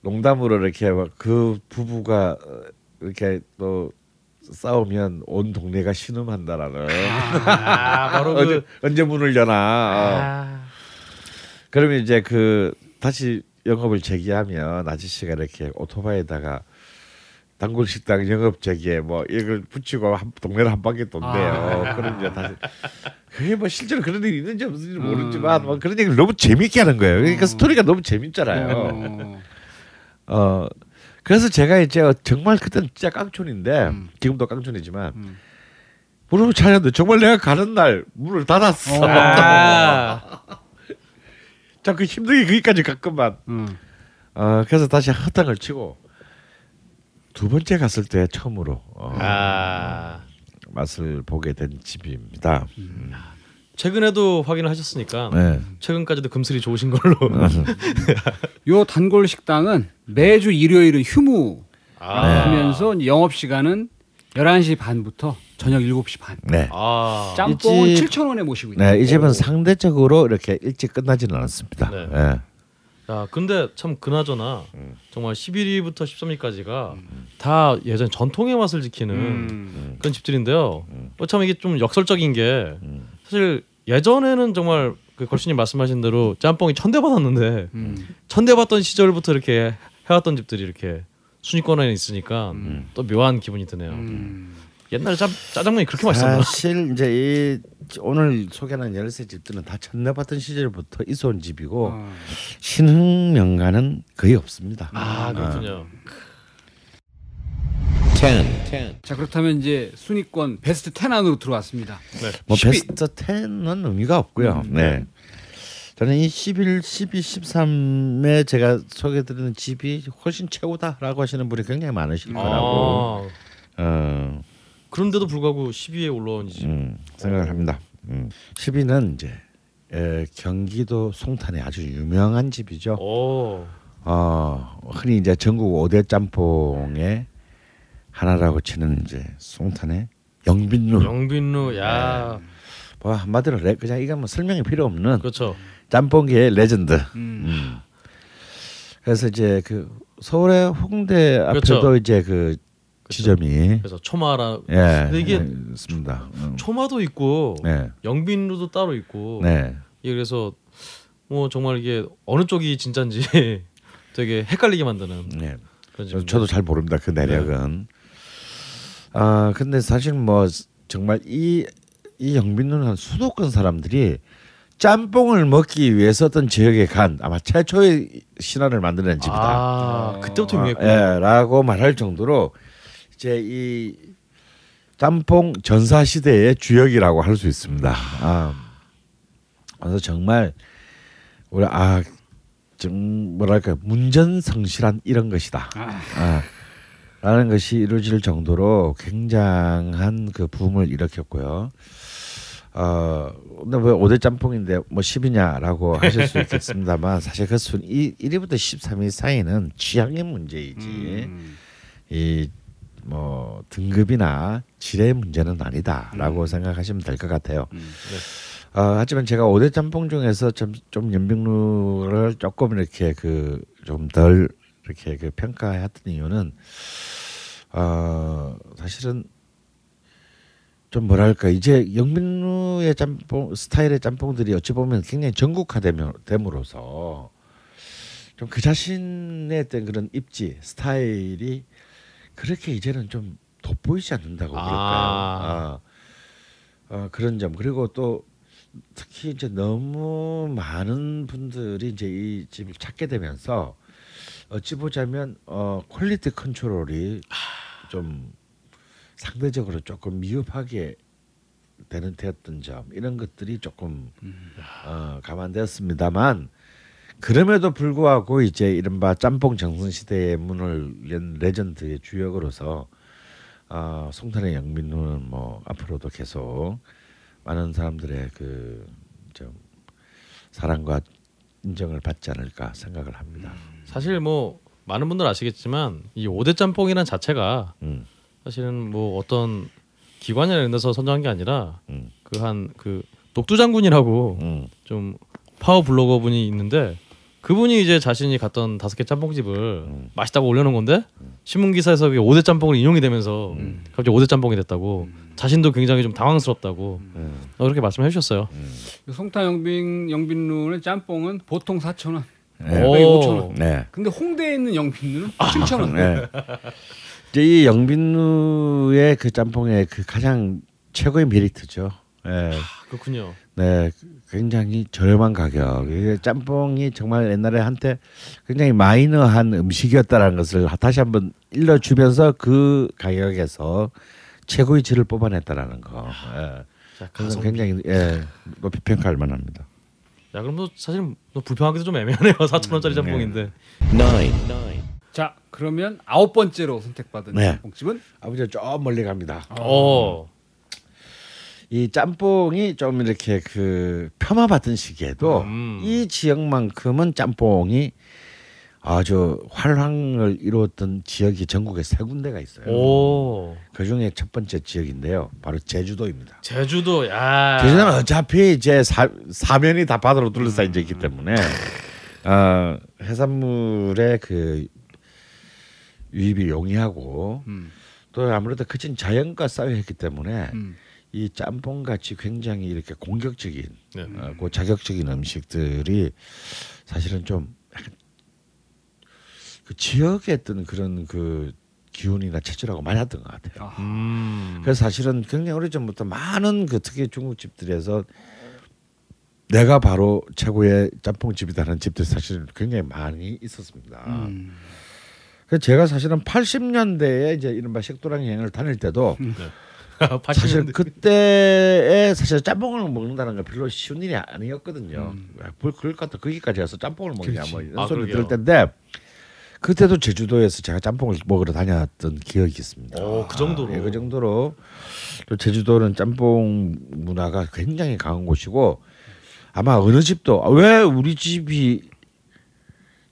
농담으로 이렇게 막 그 부부가 어, 이렇게 또 싸우면 온 동네가 신음한다라는. 아, 바로 [LAUGHS] 그 언제, 언제 문을 여나. 어. 아. 그러면 이제 그 다시 영업을 재개하면 아저씨가 이렇게 오토바이에다가 단골 식당 영업 재개 뭐 이걸 붙이고 한, 동네를 한 바퀴 돈대요. 아. 그럼 이제 다시 그게 뭐 실제로 그런 일이 있는지 없는지 음. 모르지만 뭐 그런 얘기를 너무 재밌게 하는 거예요. 그러니까 어. 스토리가 너무 재밌잖아요. 어. 어 그래서 제가 이제 정말 그때는 진짜 깡촌인데 음. 지금도 깡촌이지만 음. 문을 찾았는데 정말 내가 가는 날 문을 닫았어. [LAUGHS] 자그 힘들게 거기까지 갔건만. 음. 어 그래서 다시 허탕을 치고 두 번째 갔을 때 처음으로 어, 아. 맛을 보게 된 집입니다. 최근에도 확인을 하셨으니까 네. 최근까지도 금슬이 좋으신 걸로. [LAUGHS] 요 단골 식당은 매주 일요일은 휴무 아. 하면서 영업 시간은 11시 반부터 저녁 7시 반. 네. 아. 짬뽕은 이 집- 7,000원에 모시고 있다. 네, 이 집은 상대적으로 이렇게 일찍 끝나지는 않습니다. 네. 네. 야, 근데 참 그나저나 음. 정말 11위부터 13위까지가 다 예전 전통의 맛을 지키는 음. 그런 집들인데요. 음. 어, 참 이게 좀 역설적인 게 음. 사실 예전에는 정말 그 걸신님 말씀하신 대로 짬뽕이 천대 받았는데 음. 천대 받던 시절부터 이렇게 해왔던 집들이 이렇게 순위권에 있으니까 음. 또 묘한 기분이 드네요. 음. 옛날에 짜, 짜장면이 그렇게 맛있었나? 사실 이제 이 오늘 소개하는 열세 집들은 다 천내받던 시절부터 있어온 집이고 어. 신흥 명가는 거의 없습니다. 아 그렇군요. 자 그렇다면 이제 순위권 베스트 10 안으로 들어왔습니다. 네. 뭐 10위. 베스트 10은 의미가 없고요. 네. 저는 이 11, 12, 13에 제가 소개드리는 집이 훨씬 최고다라고 하시는 분이 굉장히 많으실 거라고 아, 어, 그런데도 불구하고 10위에 올라온 집. 음, 생각을 합니다. 음. 10위는 이제 에, 경기도 송탄의 아주 유명한 집이죠. 오. 어, 흔히 이제 전국 5대 짬뽕의 하나라고 치는 이제 송탄의 영빈루. 영빈루 야뭐 한마디로 레, 그냥 이건 뭐 설명이 필요 없는 그렇죠. 짬뽕계의 레전드. 음. 음. 그래서 이제 그 서울의 홍대 앞에도 그렇죠. 이제 그 지점이 그래서 초마라 예 근데 이게 예, 있습니다. 음. 초마도 있고 네, 영빈루도 따로 있고 네, 예, 그래서 뭐 정말 이게 어느 쪽이 진짜인지 [LAUGHS] 되게 헷갈리게 만드는 네. 저도 잘 모릅니다 그 내력은. 아 근데 사실 뭐 정말 이 이 영빈루는 수도권 사람들이 짬뽕을 먹기 위해서 어떤 지역에 간 아마 최초의 신화를 만드는 집이다. 아 그때부터 아, 유명했구나. 예, 라고 말할 정도로 이제 이 짬뽕 전사 시대의 주역이라고 할 수 있습니다. 아, 그래서 정말 우리 아, 좀 뭐랄까 문전성실한 이런 것이다. 아. 아, 라는 것이 이루어질 정도로 굉장한 그 붐을 일으켰고요. 어, 근데 왜 5대 짬뽕인데 뭐 10이냐라고 하실 수 있겠습니다만 사실 그 순, 이 1위부터 13위 사이는 취향의 문제이지 음. 이뭐 등급이나 질의 문제는 아니다라고 생각하시면 될 것 같아요. 음. 어, 하지만 제가 5대 짬뽕 중에서 좀, 좀 연백루를 조금 이렇게 그 좀 덜 이렇게 그 평가했던 이유는 어, 사실은 좀 뭐랄까 이제 영민루의 짬뽕 스타일의 짬뽕들이 어찌 보면 굉장히 전국화됨으로써 좀 그 자신의 어떤 그런 입지 스타일이 그렇게 이제는 좀 돋보이지 않는다고 그럴까요? 아. 아, 어, 그런 점 그리고 또 특히 이제 너무 많은 분들이 이제 이 집을 찾게 되면서 어찌 보자면 어 quality control이 좀 상대적으로 조금 미흡하게 되는 되었던 점 이런 것들이 조금 어, 감안되었습니다만 그럼에도 불구하고 이제 이른바 짬뽕 정선 시대의 문을 연 레전드의 주역으로서 어, 송탄의 영민루는 뭐 앞으로도 계속 많은 사람들의 그 좀 사랑과 인정을 받지 않을까 생각을 합니다. 사실 뭐 많은 분들 아시겠지만 이 오대 짬뽕이란 자체가 음. 사실은 뭐 어떤 기관이나 이런 데서 선정한 게 아니라 음. 그한그 녹두 장군이라고 음. 좀 파워 블로거 분이 있는데 그분이 이제 자신이 갔던 다섯 개 짬뽕집을 음. 맛있다고 올려놓은 건데 신문 기사에서 그게 오대 짬뽕을 인용이 되면서 음. 갑자기 오대 짬뽕이 됐다고 자신도 굉장히 좀 당황스럽다고 음. 어, 그렇게 말씀해 주셨어요. 송탄 영빈 영빈루는 짬뽕은 보통 4천 원. 네. 오. 5,000원. 네. 근데 홍대에 있는 영빈루는 7천 원. 네. 이제 이 영빈루의 그 짬뽕의 그 가장 최고의 메리트죠. 네. 아, 그렇군요. 네, 굉장히 저렴한 가격. 이게 짬뽕이 정말 옛날에 한때 굉장히 마이너한 음식이었다라는 것을 다시 한번 일러주면서 그 가격에서 최고의 질을 뽑아냈다라는 거. 예. 자, 그래서. 굉장히 예, 높이 평가할 만합니다. 야 그럼 뭐 사실 뭐 불평하기도 좀 애매하네요. [LAUGHS] 4천 원짜리 음, 짬뽕인데. 자 그러면 아홉 번째로 선택받은 네. 짬뽕집은 아버지 좀 멀리 갑니다. 어. 이 짬뽕이 좀 이렇게 그 폄하받던 시기에도 음. 이 지역만큼은 짬뽕이 아주 활황을 이루었던 지역이 전국에 세 군데가 있어요. 오. 그 중에 첫 번째 지역인데요. 바로 제주도입니다. 제주도 야. 제주도는 어차피 이제 사, 사면이 다 바다로 둘러싸여 있기 때문에 어, 해산물의 그 유입이 용이하고 음. 또 아무래도 그친 자연과 쌓여있기 때문에 음. 이 짬뽕 같이 굉장히 이렇게 공격적인 네. 어, 그 자격적인 음식들이 사실은 좀 그 지역에 어떤 그런 그 기운이나 체질하고 맞았던 것 같아요. 아. 음. 그래서 사실은 굉장히 오래전부터 많은 그 특히 중국 집들에서 내가 바로 최고의 짬뽕집이다는 집들이 사실 굉장히 많이 있었습니다. 음. 그래서 제가 사실은 80년대에 이제 이른바 식도락 여행을 다닐 때도 [LAUGHS] 사실 80년대. 그때에 사실 짬뽕을 먹는다는 건 별로 쉬운 일이 아니었거든요. 뭘 그럴 것 같아 거기까지 가서 짬뽕을 먹냐 뭐 이런 아, 소리 그러게요. 들을 텐데 그때도 제주도에서 제가 짬뽕을 먹으러 다녔던 기억이 있습니다. 오, 그 정도로. 예, 그 정도로 또 제주도는 짬뽕 문화가 굉장히 강한 곳이고 아마 어느 집도 아, 왜 우리 집이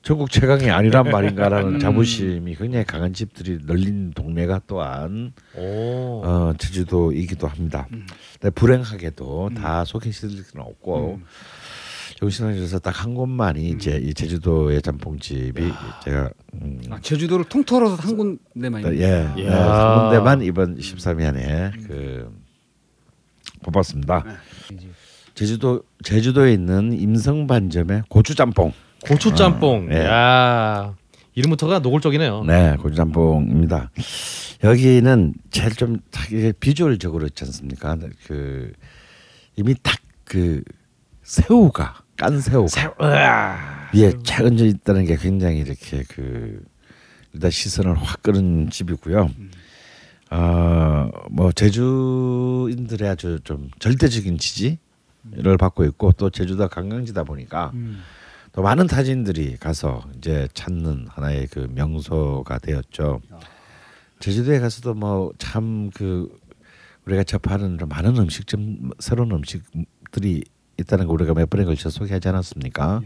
전국 최강이 아니란 말인가라는 자부심이 굉장히 강한 집들이 널린 동네가 또한 오. 어, 제주도이기도 합니다. 근데 불행하게도 다 소개시킬 수는 없고 정신을 딱한 곳만이 이제 이 제주도의 짬뽕집이 제가 음, 아, 제주도를 통틀어서 한 군데만 예, 있는. 예, 이야. 한 군데만 이번 13위 안에 그 뽑았습니다. 제주도 제주도에 있는 임성반점의 고추짬뽕. 고추 짬뽕. 예. 야. 이름부터가 노골적이네요. 네, 고추짬뽕입니다. 여기는 제일 좀 비주얼적으로 있지 않습니까? 그 이미 딱 그 새우가 깐 새우가 위에 착 얹어 있다는 게 굉장히 이렇게 그 일단 시선을 확 끄는 집이고요. 어뭐 제주인들의 아주 좀 절대적인 지지를 받고 있고 또 제주도 관광지다 보니까 음. 또 많은 타진들이 가서 이제 찾는 하나의 그 명소가 되었죠. 제주도에 가서도 뭐 참 그 우리가 접하는 좀 많은 음식점 새로운 음식들이 있다는 거 우리가 몇 번에 걸쳐 소개하지 않았습니까?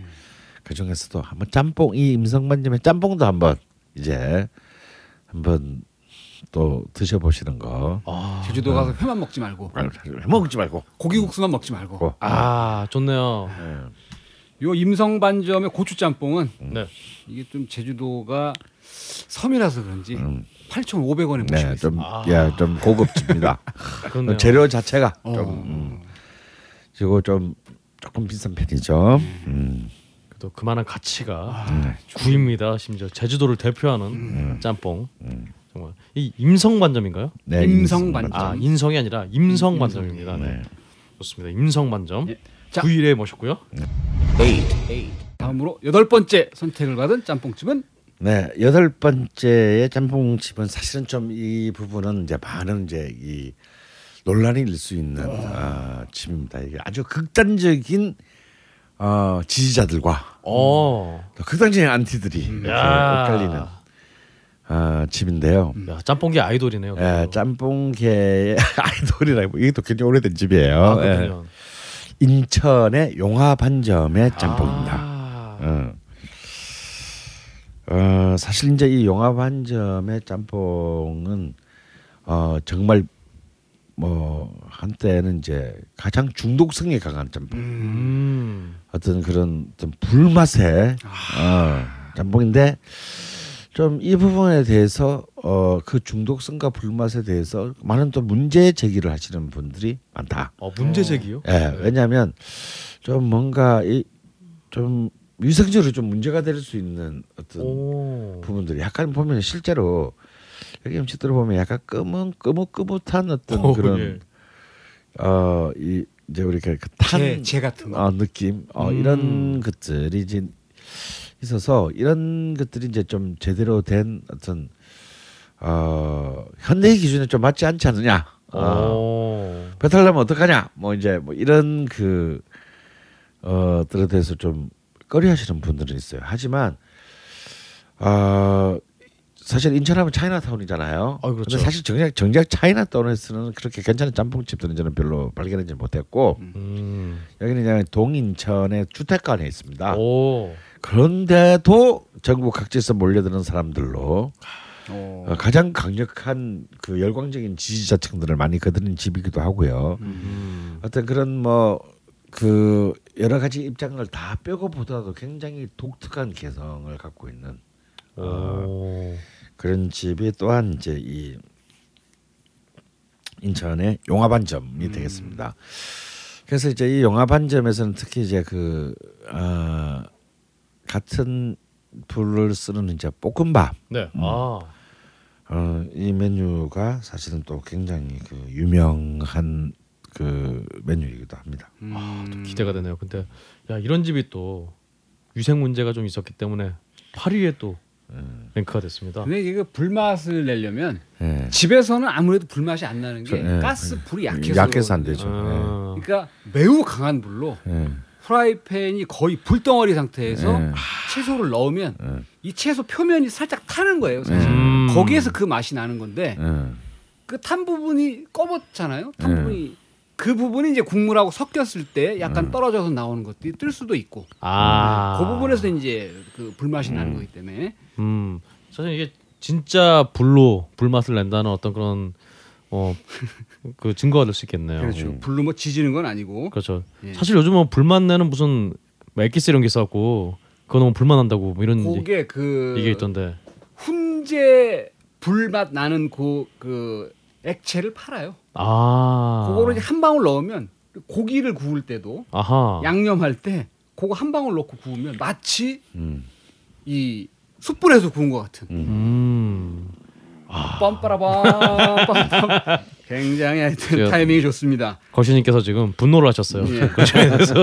그 중에서도 한번 짬뽕 이 임성반점의 짬뽕도 한번 이제 한번 또 드셔보시는 거 아. 제주도 가서 회만 먹지 말고 먹지 말고 고기국수만 먹지 말고. 고. 아, 좋네요. 요 임성반점의 고추짬뽕은 네. 이게 좀 제주도가 섬이라서 그런지 음. 8,500원에 모시고 네. 좀, 아. 야, 좀 고급집니다. [LAUGHS] 재료 자체가 어. 좀, 음, 그리고 좀 조금 비싼 편이죠. 음. 또 그만한 가치가 네. 구입니다. 심지어 제주도를 대표하는 짬뽕. 정말 이 임성 반점인가요? 네, 임성 반점. 아 인성이 아니라 임성 반점입니다. 네. 좋습니다. 임성만점 예. 자. 9일에 모셨고요. 다음으로 여덟 번째 선택을 받은 짬뽕집은 네 여덟 번째의 짬뽕집은 사실은 좀 이 부분은 이제 많은 이제 이 논란이 일 수 있는 어, 집입니다. 이게 아주 극단적인 어, 지지자들과 어. 또 극단적인 안티들이 이렇게 야. 엇갈리는 어, 집인데요. 야, 짬뽕기 아이돌이네요. 예, 짬뽕계의 [LAUGHS] 아이돌이라고 이게 또 굉장히 오래된 집이에요. 아, 예. 인천의 용화반점의 짬뽕입니다. 아. 어. 어, 사실 이제 이 용화반점의 짬뽕은 어, 정말 뭐 한때는 이제 가장 중독성이 강한 짬뽕, 음. 어떤 그런 어떤 불맛의 어, 짬뽕인데 좀 이 부분에 대해서 어, 그 중독성과 불맛에 대해서 많은 또 문제 제기를 하시는 분들이 많다. 어, 문제 제기요? 예, 왜냐하면 좀 뭔가 이 좀 위생적으로 좀 문제가 될 수 있는 어떤 오. 부분들이 약간 보면 실제로 여기 음식들을 보면 약간 끄문 끄뭇끄뭇한 어떤 오, 그런 예. 어이 이제 우리가 그탄 제, 제 같은 거. 어, 느낌 어, 음. 이런 것들이 이제 있어서 이런 것들이 이제 좀 제대로 된 어떤 어 현대의 기준에 좀 맞지 않지 않느냐 어, 오. 배탈 나면 어떡하냐 뭐 이제 뭐 이런 그 어 들에 대해서 좀 꺼려하시는 분들은 있어요 하지만 어 사실 인천하면 차이나타운이잖아요. 아, 그렇죠. 근데 사실 정작 정작 차이나타운에서는 그렇게 괜찮은 짬뽕집들은 저는 별로 발견하지 못했고 음. 여기는 그냥 동인천의 주택가에 있습니다. 오. 그런데도 전국 각지에서 몰려드는 사람들로 어. 어, 가장 강력한 그 열광적인 지지자층들을 많이 거드는 집이기도 하고요. 음. 어떤 그런 뭐 그 여러 가지 입장을 다 빼고 보더라도 굉장히 독특한 개성을 갖고 있는 어, 오. 그런 집이 또한 이제 이 인천의 용화반점이 되겠습니다. 그래서 이제 이 용화반점에서는 특히 이제 그 어, 같은 불을 쓰는 이제 볶음밥 네. 아. 어, 이 메뉴가 사실은 또 굉장히 그 유명한 그 메뉴이기도 합니다. 아, 또 기대가 되네요. 근데 야 이런 집이 또 위생 문제가 좀 있었기 때문에 8위에 또 랭크가 됐습니다. 근데 이거 불맛을 내려면 예. 집에서는 아무래도 불맛이 안 나는 게 예. 가스 불이 약해서 약해서 안 되죠. 아, 그러니까 매우 강한 불로. 프라이팬이 거의 불덩어리 상태에서 예. 채소를 넣으면 예. 이 채소 표면이 살짝 타는 거예요. 사실 음. 거기에서 그 맛이 나는 건데 예. 그탄 부분이 꺼졌잖아요. 탄 예. 부분이 그 부분이 이제 국물하고 섞였을 때 약간 떨어져서 나오는 것들이 뜰 수도 있고 아. 그 부분에서 이제 그 불맛이 나는 거기 때문에 음. 사실 이게 진짜 불로 불맛을 낸다는 어떤 그런 어그 [LAUGHS] 증거가 될 수 있겠네요. 그렇죠. 불로 뭐 지지는 건 아니고 그렇죠. 예. 사실 요즘은 불맛 내는 무슨 뭐 액기스 이런 게 있어갖고 그거 너무 불맛 난다고 뭐 이런 그게 그 이게 있던데. 훈제 불맛 나는 그, 그 액체를 팔아요. 아. 그거를 이제 한 방울 넣으면 고기를 구울 때도 아하. 양념할 때 그거 한 방울 넣고 구우면 마치 음. 이 숯불에서 구운 것 같은 음. 빰빠라밤 빰빰 굉장히 하여튼 타이밍이 좋습니다. 거시님께서 지금 분노를 하셨어요. 예. [LAUGHS] 거시에 대해서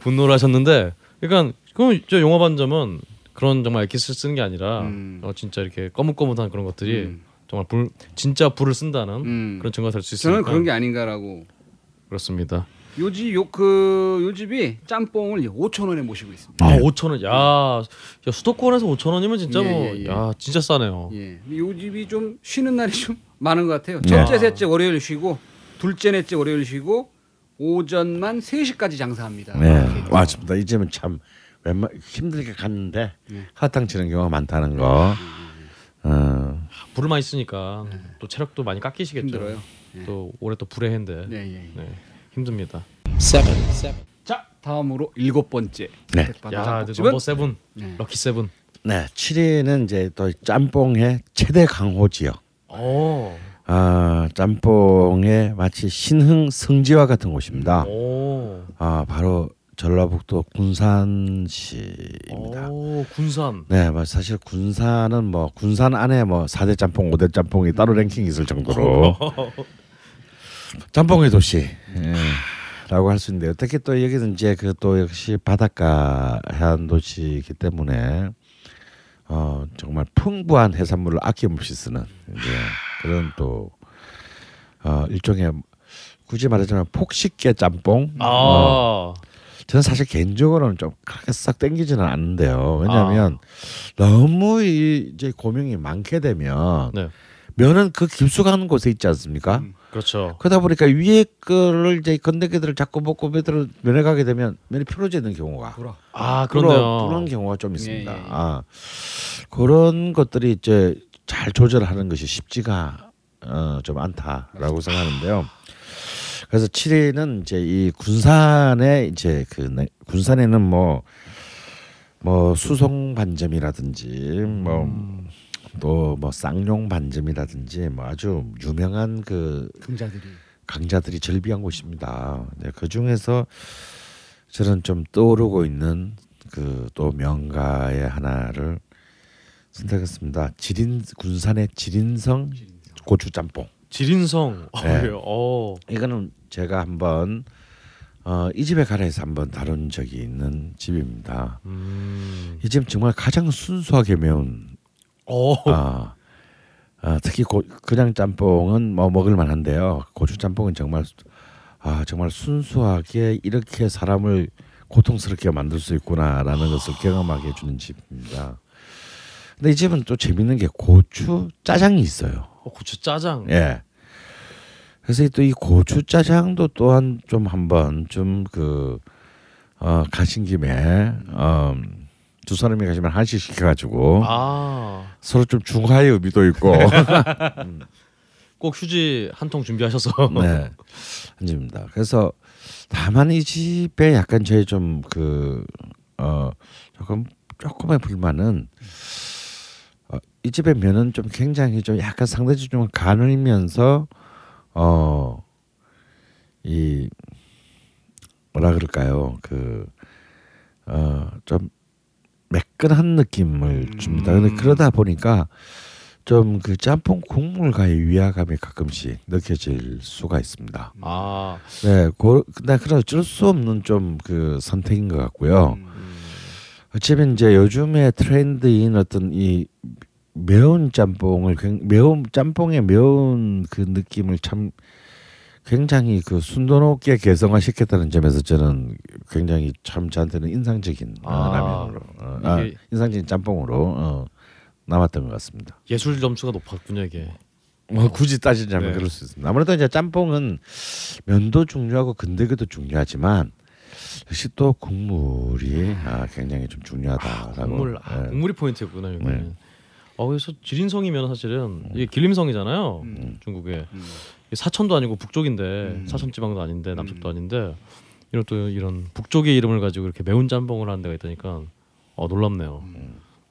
분노를 하셨는데, 그러니까 그럼 저 영화 반점은 그런 정말 액기스 쓰는 게 아니라 음. 어, 진짜 이렇게 거뭇거뭇한 그런 것들이 음. 정말 불 진짜 불을 쓴다는 음. 그런 증거가 될 수 있으니까 저는 그런 게 아닌가라고. 그렇습니다. 요집 요그 요집이 짬뽕을 5천 원에 모시고 있습니다. 아 5천 원, 야, 야 수도권에서 5천 원이면 진짜 예, 뭐, 예, 예. 야 진짜 싸네요. 예, 요집이 좀 쉬는 날이 좀 [LAUGHS] 많은 것 같아요. 네. 첫째, 셋째 월요일 쉬고 둘째, 넷째 월요일 쉬고 오전만 3시까지 장사합니다. 네. 맞습니다. 이 집은 참 웬만 힘들게 갔는데 네. 허탕 치는 경우가 많다는 거. 어, 불을 많이 쓰니까 또 체력도 많이 깎이시겠죠. 힘들어요. 또 올해 또 불의 해인데 네, 예, 예. 네, 힘듭니다. 자, 다음으로 일곱 번째 네. 야, number seven, 네. lucky seven. 네, 7위는 이제 또 짬뽕의 최대 강호 지역. 오, 아, 짬뽕의 마치 신흥 성지와 같은 곳입니다. 오, 아, 바로 전라북도 군산시입니다. 오, 군산. 네, 뭐 사실 군산은 뭐 군산 안에 뭐 4대 짬뽕, 5대 짬뽕이 따로 랭킹이 있을 정도로 [LAUGHS] 짬뽕의 도시. 예. 라고 할 수 있는데 특히 또 여기는 이제 그 또 역시 바닷가 해안 도시이기 때문에 어 정말 풍부한 해산물을 아낌없이 쓰는 이제 그런 또 어, 일종의 굳이 말하자면 폭식계 짬뽕. 아. 어, 저는 사실 개인적으로는 좀 그렇게 싹 땡기지는 않는데요. 왜냐하면 너무 이 이제 고명이 많게 되면 네. 면은 그 깊숙한 곳에 있지 않습니까? 음. 그렇죠. 그러다 보니까 위에 거를 이제 건더기들을 자꾸 먹고 밑으로 면에 가게 되면 면이 풀어지는 경우가 돌아. 아 그런. 그런 경우가 좀 있습니다. 예, 예, 예. 아 그런 것들이 이제 잘 조절하는 것이 쉽지가 어, 좀 않다라고 생각하는데요. 그래서 7위는 이제 이 군산에 이제 그 내- 군산에는 뭐뭐 수송 반점이라든지 뭐또뭐 쌍용 반점이라든지 뭐 아주 유명한 그 금자들이. 강자들이 절비한 곳입니다. 네, 그 중에서 저는 좀 떠오르고 있는 그 또 명가의 하나를 선택했습니다. 지린 군산의 지린성 고추 짬뽕. 지린성. 네. 어. 이거는 제가 한번 어, 이 집에 가라에서 한번 다룬 적이 있는 집입니다. 음. 이집 정말 가장 순수하게 매운 어. 아, 아, 특히 고, 그냥 짬뽕은 뭐 먹을 만한데요. 고추 짬뽕은 정말 아 정말 순수하게 이렇게 사람을 고통스럽게 만들 수 있구나라는 것을 경험하게 해주는 집입니다. 근데 이 집은 또 재밌는 게 고추 짜장이 있어요. 어, 고추 짜장. 예. 그래서 또 이 고추 짜장도 또한 좀 한번 좀그 어, 가신 김에 어, 두 사람이 가시면 한식 시켜가지고 아. 서로 좀 중화의 의미도 있고 [LAUGHS] 꼭 휴지 한 통 준비하셔서. 네 한 집입니다. 그래서 다만 이 집에 약간 저희 좀그어 조금 조금의 불만은 어, 이 집의 면은 좀 굉장히 좀 약간 상대적으로 좀 가늘면서 어 이 뭐라 그럴까요 그 어 좀 매끈한 느낌을 줍니다. 근데 그러다 보니까 좀 그 짬뽕 국물과의 위화감이 가끔씩 느껴질 수가 있습니다. 아. 네, 고, 근데 그래 어쩔 수 없는 좀 그 선택인 것 같고요. 음. 어차피 이제 요즘에 트렌드인 어떤 이 매운 짬뽕을 굉- 매운 짬뽕의 매운 그 느낌을 참 굉장히 그 순도 높게 개성화시켰다는 점에서 저는 굉장히 참 저한테는 인상적인 어, 아, 라면으로 어, 아, 인상적인 짬뽕으로 어, 남았던 것 같습니다. 예술 점수가 높았군요 이게. 뭐 굳이 따지자면 네. 그럴 수 있습니다. 아무래도 이제 짬뽕은 면도 중요하고 건더기도 중요하지만 역시 또 국물이 아, 굉장히 좀 중요하다라고. 국물 아, 예. 국물이 포인트였구나 여기. 네. 는어 그래서 지린성이면 사실은 이게 길림성이잖아요. 음. 중국에 음. 사천도 아니고 북쪽인데 음. 사천 지방도 아닌데 남쪽도 음. 아닌데 이런 또 이런 북쪽의 이름을 가지고 이렇게 매운 짬뽕을 하는 데가 있다니까 어 놀랍네요.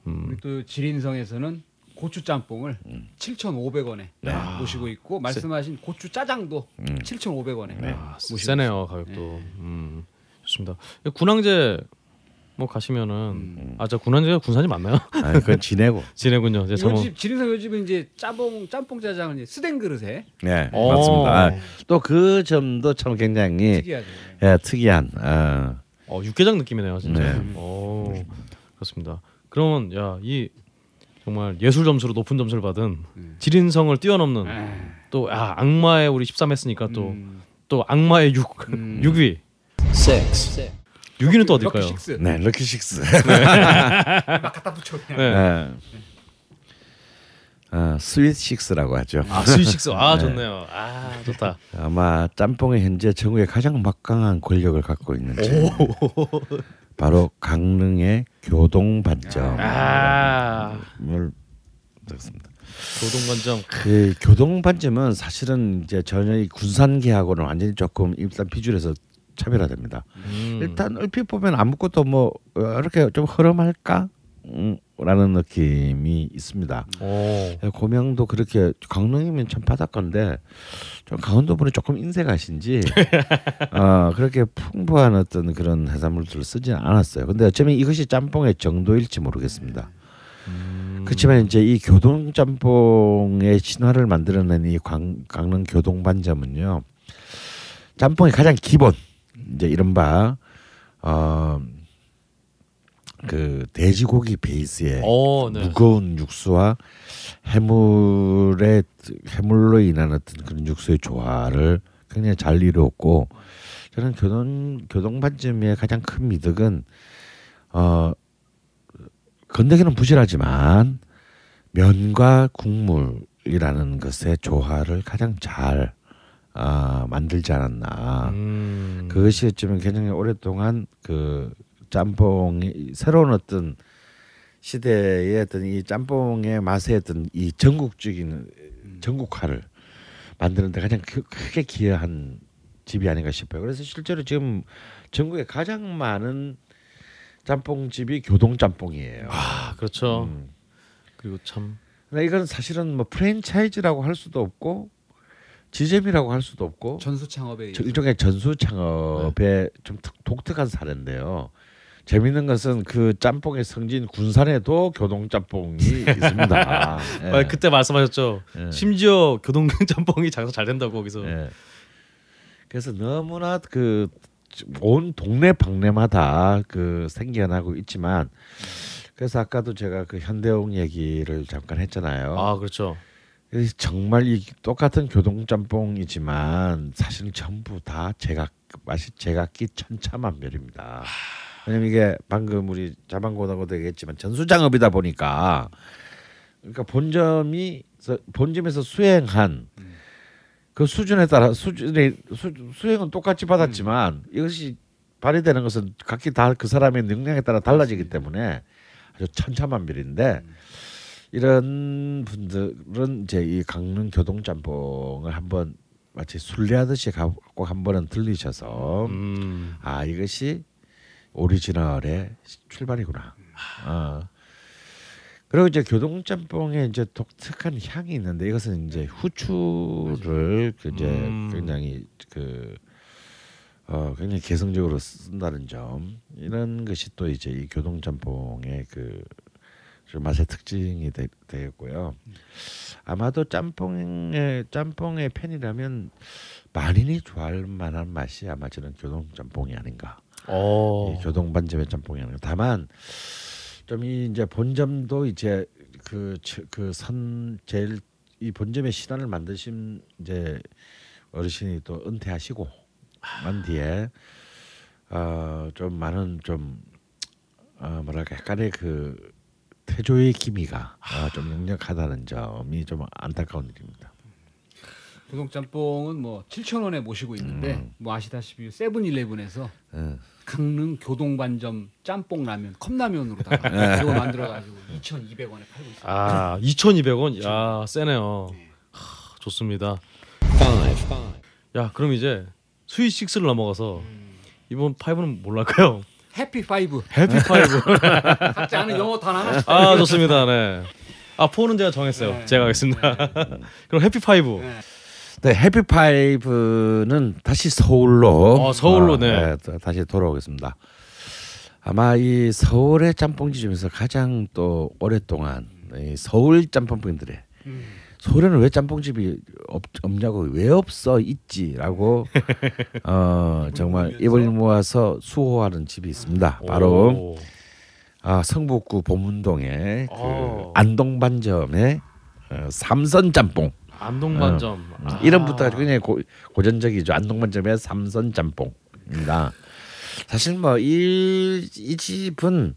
음. 우리 또 지린성에서는 고추 짬뽕을 음. 7,500원에 네. 모시고 있고 말씀하신 고추 짜장도 음. 7,500원에 네. 아, 모시고 세네요 가격도. 음, 좋습니다. 군항제 뭐 가시면은 음. 아저 군항제가 군산이 맞나요? [LAUGHS] 아, 그건 지내고. [LAUGHS] 지내군요. 제 잘못. 요집 지린성 요집은 이제 짬뽕 짬뽕 짜장을 이제 스댕 그릇에 네, 어. 맞습니다. 또그 점도 참 굉장히 특이하죠. 예, 특이한. 어, 어 육개장 느낌이네요 진짜. 네. 오 그렇습니다. 그러면 야이 정말 예술 점수로 높은 점수를 받은 음. 지린성을 뛰어넘는 아, 또 아, 악마의 우리 13 했으니까 또또 음. 악마의 6 음. 6위 six, 6 위는 또 어딜까요? 럭키 식스 네, 럭키 식스. [LAUGHS] 막 갖다 붙여 그냥. 네. 네. 어, sweet six라고 하죠. 아 sweet six 아 네. 좋네요. 아 좋다. 아마 짬뽕이 현재 전국에 가장 막강한 권력을 갖고 있는 집. 바로 강릉의 교동 반점을 아 듣습니다. 교동반점. 그 교동 반점은 사실은 이제 전혀 이 군산계하고는 완전히 조금 일단 visual에서 차별화됩니다. 음. 일단 얼핏 보면 아무것도 뭐 어, 이렇게 좀 허름할까? 음, 라는 느낌이 있습니다. 오. 고명도 그렇게 강릉이면 참 바닷가인데 좀 강원도 분이 조금 인색하신지 [LAUGHS] 어, 그렇게 풍부한 어떤 그런 해산물들을 쓰지는 않았어요. 근데 어쩌면 이것이 짬뽕의 정도일지 모르겠습니다. 음. 그렇지만 이제 이 교동 짬뽕의 신화를 만들어낸 이 광, 강릉 교동 반점은요. 짬뽕의 가장 기본 이제 이른바 어 그 돼지고기 베이스의 어, 네. 무거운 육수와 해물의 해물로 인한 어떤 그런 육수의 조화를 굉장히 잘 이루었고 저는 교동 교동반점의 가장 큰 미덕은 어 건더기는 부실하지만 면과 국물이라는 것의 조화를 가장 잘 아, 만들지 않았나. 음. 그것이 어쩌면 굉장히 오랫동안 그 짬뽕이 새로운 어떤 시대의 어떤 이 짬뽕의 맛의 어떤 이 전국적인 전국화를 만드는데 가장 크- 크게 기여한 집이 아닌가 싶어요. 그래서 실제로 지금 전국에 가장 많은 짬뽕집이 교동 짬뽕이에요. 아, 그렇죠. 음. 그리고 참 근데 이건 사실은 뭐 프랜차이즈라고 할 수도 없고 지점이라고 할 수도 없고 전수 창업에 저- 일종의 전수 창업의 좀 특- 독특한 사례인데요. 재밌는 것은 그 짬뽕의 성진 군산에도 교동 짬뽕이 [LAUGHS] 있습니다. 예. 아, 그때 말씀하셨죠. 예. 심지어 교동 [LAUGHS] 짬뽕이 장사 잘 된다고 거기서. 예. 그래서 너무나 그 온 동네 방네마다 그 생겨나고 있지만 그래서 아까도 제가 그 현대용 얘기를 잠깐 했잖아요. 아, 그렇죠. 정말 이 똑같은 교동 짬뽕이지만 사실은 전부 다 제각 맛이 제각기 천차만별입니다. 왜냐면 이게 방금 우리 자방고등어도 얘기했지만 전수장업이다 보니까. 그러니까 본점이 본점에서 수행한 그 수준에 따라 수준의 수, 수행은 똑같이 받았지만 이것이 발휘되는 것은 각기 다 그 사람의 능력에 따라 달라지기 때문에 아주 천차만별인데 이런 분들은 이제 이 강릉 교동짬뽕을 한번 마치 순례하듯이 가고 한 번은 들리셔서 음. 아 이것이 오리지널의 출발이구나. 어. 그리고 이제 교동짬뽕에 이제 독특한 향이 있는데 이것은 이제 후추를 그 이제 음. 굉장히 그 어, 굉장히 개성적으로 쓴다는 점 이런 것이 또 이제 이 교동짬뽕의 그 맛의 특징이 되, 되겠고요. 아마도 짬뽕의 짬뽕의 팬이라면 만인이 좋아할 만한 맛이 아마 저는 교동 짬뽕이 아닌가. 어. 이 교동 반점의 짬뽕이 아니고 다만 좀 이 이제 본점도 이제 그 그 선 제일 이 본점의 신화를 만드신 이제 어르신이 또 은퇴하시고 난 뒤에 어 좀 많은 좀 어, 뭐랄까 약간의 그 태조의 기미가 어, 좀 역력하다는 점이 좀 안타까운 일입니다. 교동 짬뽕은 뭐 7천 원에 모시고 있는데 음. 뭐 아시다시피 세븐일레븐에서 예. 강릉 교동반점 짬뽕 라면 컵라면으로다가 [LAUGHS] 네. 이거 만들어 가지고 2,200원에 팔고 있어요. 아, 2,200원. 야, 세네요. 하, 좋습니다. 야, 그럼 이제 sweet 6를 넘어가서 이번 5는 뭘까요? happy five happy five. [LAUGHS] 각자 아는 영어 단어 하나 아, 좋습니다. 네. 아, 4는 제가 정했어요. 네. 제가 하겠습니다. [LAUGHS] 그럼 happy five. 네. 네, happy five는 다시 서울로 어, 서울로, 네. 또 다시 돌아오겠습니다. 아마 이 서울의 짬뽕집 중에서 가장 또 오랫동안 이 서울 짬뽕분들의 음. 서울에는 왜 짬뽕집이 없, 없냐고 왜 없어 있지라고 [LAUGHS] 어 정말 입을 모아서 수호하는 집이 있습니다. 바로 오. 아, 성북구 보문동의 그 어. 안동반점의 어, 삼선 짬뽕 안동반점. 아. 이름부터 굉장히 고, 고전적이죠. 안동반점의 삼선 짬뽕입니다. 사실 뭐 이 이 집은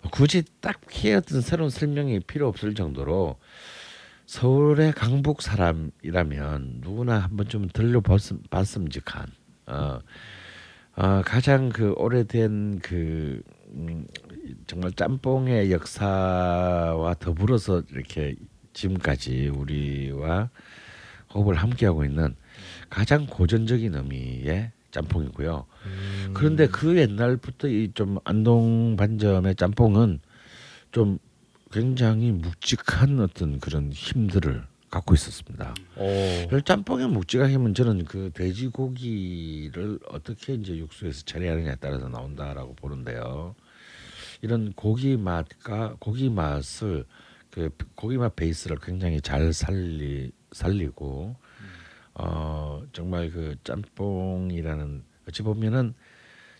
뭐 굳이 딱히 어떤 새로운 설명이 필요 없을 정도로 서울의 강북 사람이라면 누구나 한 번쯤 들려봤음 봤음직한 어, 어 가장 그 오래된 그 음, 정말 짬뽕의 역사와 더불어서 이렇게 지금까지 우리와 호흡을 함께하고 있는 가장 고전적인 의미의 짬뽕이고요. 음. 그런데 그 옛날부터 이 좀 안동 반점의 짬뽕은 좀 굉장히 묵직한 어떤 그런 힘들을 갖고 있었습니다. 오. 그 짬뽕의 묵직한 힘은 저는 그 돼지고기를 어떻게 이제 육수에서 처리하느냐에 따라서 나온다라고 보는데요. 이런 고기 맛과 고기 맛을 그 고기 맛 베이스를 굉장히 잘 살리 살리고 어 정말 그 짬뽕이라는 어찌 보면은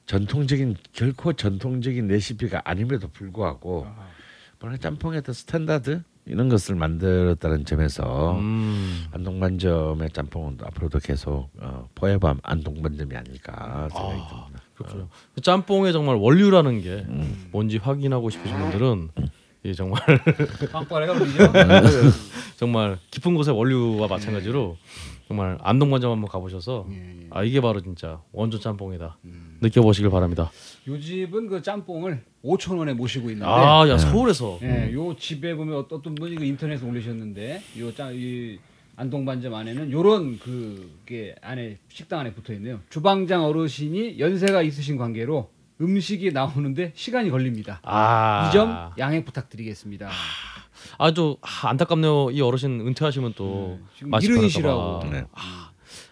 전통적인 결코 전통적인 레시피가 아님에도 불구하고 뭐 짬뽕의 standard 이런 것을 만들었다는 점에서 음. 안동반점의 짬뽕은 앞으로도 계속 어, 포에밤 안동반점이 아닐까 생각이 듭니다. 그렇군요. 짬뽕의 정말 원류라는 게 음. 뭔지 확인하고 싶으신 분들은 이 정말. [LAUGHS] 정말 깊은 곳의 원류와 마찬가지로 정말 안동관점 한번 가보셔서 예, 예. 아 이게 바로 진짜 원조 짬뽕이다 느껴보시길 바랍니다. 요 집은 그 짬뽕을 5천 원에 모시고 있는데 아야 서울에서 예, 요 집에 보면 어떤 분이 그 인터넷에 올리셨는데 요이 안동 반점 안에는 요런 그게 안에 식당 안에 붙어 있네요. 주방장 어르신이 연세가 있으신 관계로 음식이 나오는데 시간이 걸립니다. 아 이점 양해 부탁드리겠습니다. 아 주 아, 안타깝네요. 이 어르신 은퇴하시면 또 네, 봐. 네.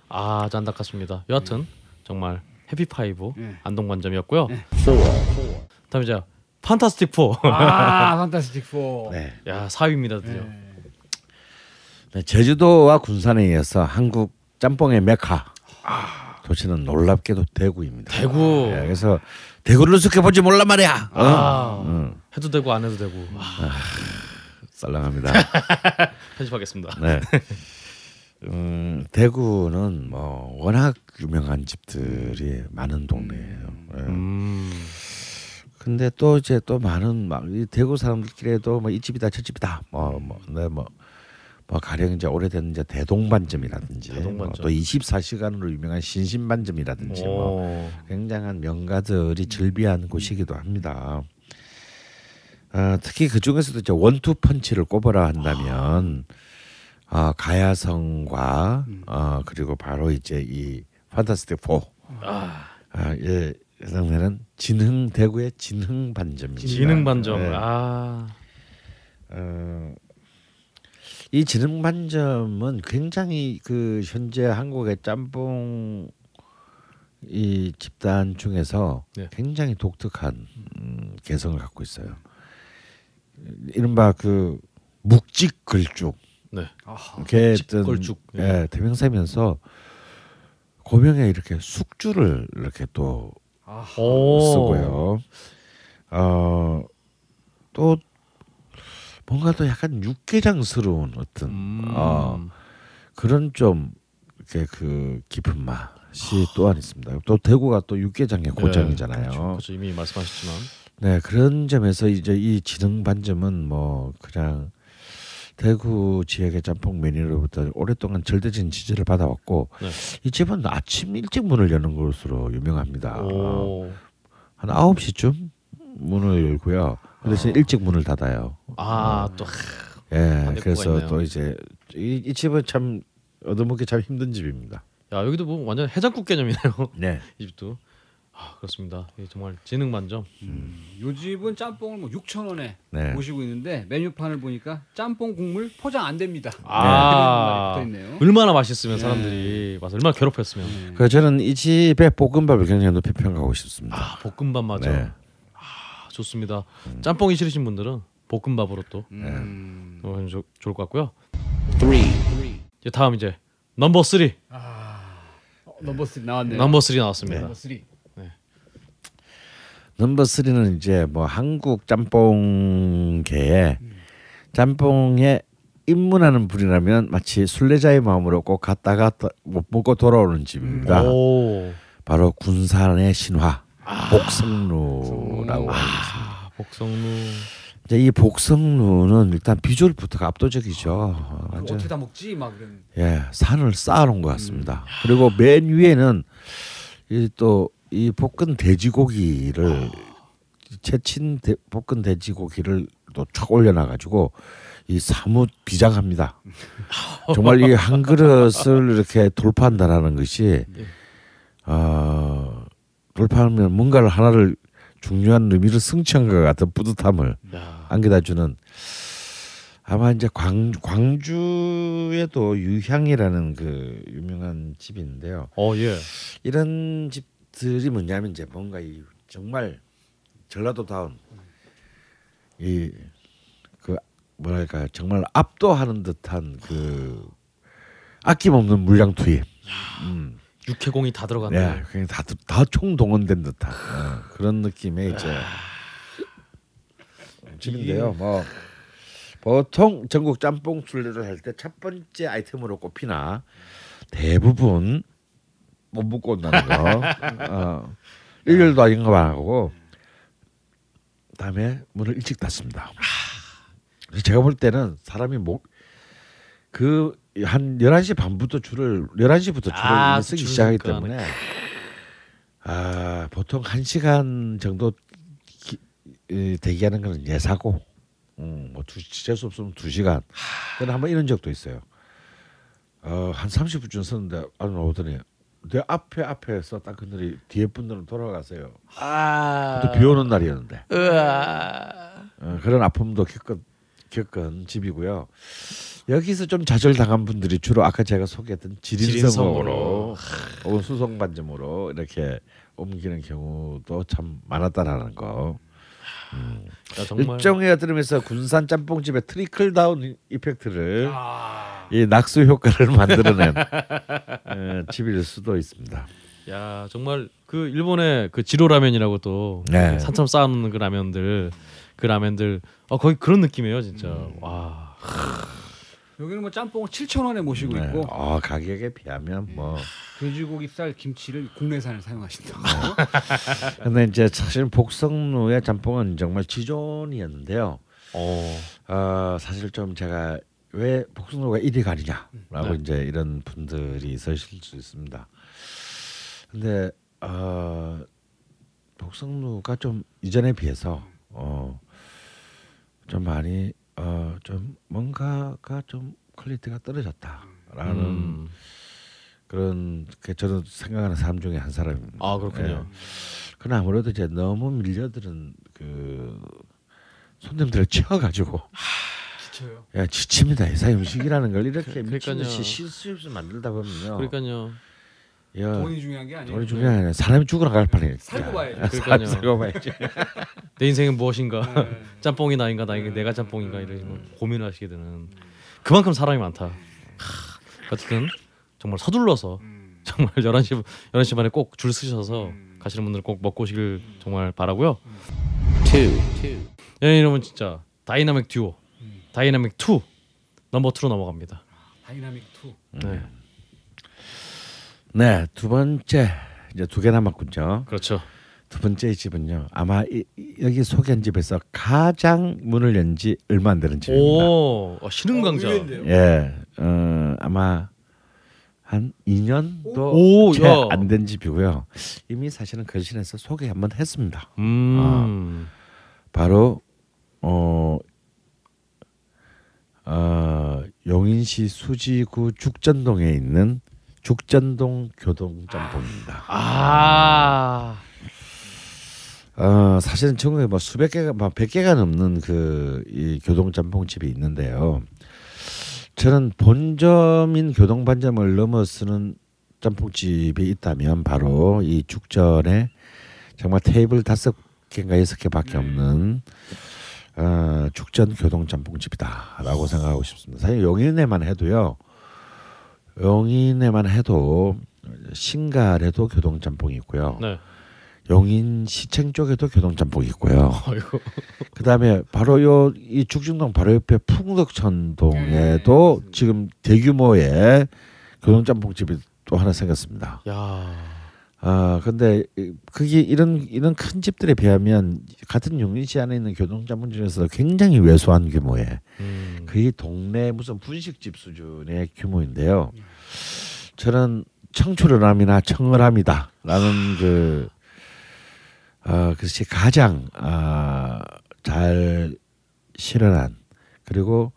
아, 아주 안타깝습니다. 여하튼 정말 해피파이브 네. 안동관점이었고요. 다음 이제 판타스틱 4. 아, [LAUGHS] 판타스틱 4. 네. 야 4위입니다 드디어. 네. 네, 제주도와 군산에 이어서 한국 짬뽕의 메카 도시는 놀랍게도 대구입니다. 대구. 예, 그래서 대구를 숙해보지 몰라 말이야. 어? 아, 음, 해도 되고 안 해도 되고 아, 썰렁합니다. [LAUGHS] 편집하겠습니다. 네. 음, 대구는 뭐 워낙 유명한 집들이 많은 동네예요. 예. 음. 근데 또 이제 또 많은 막 이 대구 사람들끼리도 뭐 이 집이다 저 집이다 뭐뭐 네 뭐 뭐 가령 이제 오래된 이제 대동반점이라든지 대동반점. 뭐 또 24시간으로 유명한 신신반점이라든지 뭐 오. 굉장한 명가들이 즐비한 곳이기도 합니다. 어, 특히 그 중에서도 이제 원투 펀치를 꼽으라 한다면 어, 가야성과 어, 그리고 바로 이제 이 판타스틱 4 아, 아, 예, 상대는 진흥 대구의 진흥 반점입니다. 지능 반점. 네. 아. 어, 이 진흥 반점은 굉장히 그 현재 한국의 짬뽕 이 집단 중에서 네. 굉장히 독특한 음, 개성을 갖고 있어요. 이른바 그 묵직 걸쭉 네. 이렇게 걸쭉. 예. 예, 대명사면서 고명에 이렇게 숙주를 이렇게 또 아하. 오. 쓰고요. 어, 또 뭔가 또 약간 육개장스러운 어떤 음. 어, 그런 좀 이렇게 그 깊은 맛이 또한 있습니다. 또 대구가 또 육개장의 고장이잖아요. 그렇죠. 이미 말씀하셨지만 네 그런 점에서 이제 이 지능 반점은 뭐 그냥 대구 지역의 짬뽕 메뉴로부터 오랫동안 절대적인 지지를 받아왔고 네. 이 집은 아침 일찍 문을 여는 것으로 유명합니다. 오. 한 9시쯤 문을 열고요. 그 대신 일찍 문을 닫아요. 아, 또 예. 그래서 있네요. 또 이제 이, 이 집은 참 얻어먹기 참 힘든 집입니다. 야, 여기도 뭐 완전 해장국 개념이네요. 네. [LAUGHS] 이 집도. 아, 그렇습니다. 정말 지능 만점. 요 집은 짬뽕을 뭐 6천 원에 네. 모시고 있는데 메뉴판을 보니까 짬뽕 국물 포장 안 됩니다. 아. 있네요. 얼마나 맛있으면 사람들이 맛을 얼마나 괴롭혔으면. 그 저는 이 집의 볶음밥을 굉장히 높이 평가하고 싶습니다. 아, 볶음밥 맞아. 네. 아, 좋습니다. 짬뽕이 싫으신 분들은 볶음밥으로 또 음. 어, 좋- 좋을 것 같고요. 이제 다음 이제 number 3. 어, number 3 나왔네요. number 3 나왔습니다. number 3. number 3는 이제 뭐 한국 짬뽕계에 짬뽕에 입문하는 분이라면 마치 순례자의 마음으로 꼭 갔다가 또 못 먹고 돌아오는 집입니다. 오. 바로 군산의 신화 복성루라고 하겠습니다. 아, 복성루. 이제 이 복성루는 일단 비주얼부터가 압도적이죠. 어, 그거 완전 어떻게 다 먹지? 막 이런. 예 산을 쌓아놓은 것 같습니다. 그리고 맨 위에는 이또 이 볶은 돼지고기를 채친 대, 볶은 돼지고기를 또쫙 올려놔가지고 이 사뭇 비장합니다. [LAUGHS] 정말 이 한 그릇을 이렇게 돌파한다라는 것이 어, 돌파하면 뭔가를 하나를 중요한 의미를 승취한 것 같은 뿌듯함을 야. 안겨다주는 아마 이제 광 광주에도 유향이라는 그 유명한 집인데요. 어, 예. 이런 집 들이 뭐냐면 이제 뭔가 이 정말 전라도다운 이 그 뭐랄까 정말 압도하는 듯한 그 아낌없는 물량 투입. 음. 육해공이 다 들어갔네. 예, 그냥 다다 총동원된 듯한 어, 그런 느낌의 이제 집인데요. 뭐 보통 전국 짬뽕 순례를 할 때 첫 번째 아이템으로 꼽히나 대부분 못 먹고 온다는 거. 어, 일요일도 아닌 거 말하고 다음에 문을 일찍 닫습니다. 그래서 제가 볼 때는 사람이 목그한 11시 반부터 줄을 11시부터 줄을 아, 쓰기 줄 시작하기. 때문에 아, 보통 1시간 정도 기, 이, 대기하는 거는 예사고 음, 뭐 두, 재수 없으면 2시간 저는 한번 이런 적도 있어요. 어, 한 30분쯤 썼는데 안 나오더니 내 앞에 앞에서 딱 그들이 뒤에 분들은 돌아가세요. 아. 또 비 오는 날이었는데. 어, 그런 아픔도 겪은 겪은 집이고요. 여기서 좀 좌절당한 분들이 주로 아까 제가 소개했던 지린성으로. 혹은 수송반점으로 이렇게 옮기는 경우도 참 많았다라는 거. 야, 정말 일종의 들으면서 군산 짬뽕집의 trickle down effect를 아, 이 낙수 효과를 [LAUGHS] 만들어낸 에, 집일 수도 있습니다. 야 정말 그 일본의 그 지로 라면이라고 또 네. 산처럼 쌓아놓는 그 라면들 그 라면들 어 거의 그런 느낌이에요 진짜 음. 와 여기는 뭐 짬뽕을 7천 원에 모시고 네. 있고 어, 가격에 비하면 뭐 돼지고기 쌀 김치를 국내산을 사용하신다고. [LAUGHS] 근데 이제 사실 복성루의 짬뽕은 정말 지존이었는데요. 어. 어, 사실 좀 제가 왜 복숭아가 1위가 아니냐라고 네. 이제 이런 분들이 있으실 수 있습니다. 근데 어, 복성루가 좀 이전에 비해서 어, 좀 많이 어, 좀 뭔가가 좀 quality가 떨어졌다라는 음. 그런 게 저는 생각하는 사람 중에 한 사람입니다. 아 그렇군요 예. 그건 아무래도 이제 너무 밀려드는 그 손님들을 치여가지고 지쳐요. 야 지칩니다. 이사 음식이라는 걸 이렇게 그- 미친. 듯이 실수 없이 만들다 보면요. 그러니까요 야, 돈이 중요한 게 아니에요. 돈이 중요한 게 아니라 사람이 죽어나갈 판이에요. 살고 봐야죠. 살- 살고 봐야지. [LAUGHS] 내 인생은 무엇인가 네. [LAUGHS] 짬뽕이 나인가 나인가 내가 짬뽕인가 이런 고민을 하시게 되는 그만큼 사람이 많다 하, 어쨌든 정말 서둘러서 음. 정말 11시 11시 반에 꼭 줄 서셔서 음. 가시는 분들 꼭 먹고 오시길 정말 바라고요. two, two. 예, 이러면 진짜 dynamic duo, 음. 다이나믹 2 number 2로 넘어갑니다. 다이나믹 2. 네, 네, 두 번째 이제 두 개 남았군요. 그렇죠. 두 번째 집은요. 아마 이, 이- 여기 소개한 집에서 가장 문을 연 지 얼마 안 되는 집입니다. 오, 어, 신흥강자. 예, 어, 아마 한 2년도 오, 채 야. 안된 집이고요. 이미 사실은 걸신에서 소개 한번 했습니다. 음, 바로 어, 어, 용인시 수지구 죽전동에 있는 죽전동 교동짬뽕입니다. 아, 어, 사실은 전국에 뭐 수백 개가, 뭐백 개가 넘는 그 이 교동짬뽕집이 있는데요. 저는 본점인 교동반점을 넘어서는 짬뽕집이 있다면 바로 이 죽전에 정말 테이블 다섯 개인가 여섯 개밖에 없는 어, 죽전 교동짬뽕집이다라고 생각하고 싶습니다. 사실 용인에만 해도요. 용인에만 해도 신갈에도 교동 짬뽕이 있고요. 네. 용인 시청 쪽에도 교동 짬뽕이 있고요. 아이고, [LAUGHS] 그다음에 바로 요 이 죽중동 바로 옆에 풍덕천동에도 지금 대규모의 교동 짬뽕집이 또 하나 생겼습니다. 야, 아 근데 이- 그게 이런 이런 큰 집들에 비하면 같은 용인시 안에 있는 교동짬뽕집에서 굉장히 왜소한 규모의 음, 거의 동네 무슨 분식집 수준의 규모인데요. 저는 청출어람이나 청어람이다라는 그 어, 그것이 가장 아, 잘 실현한 그리고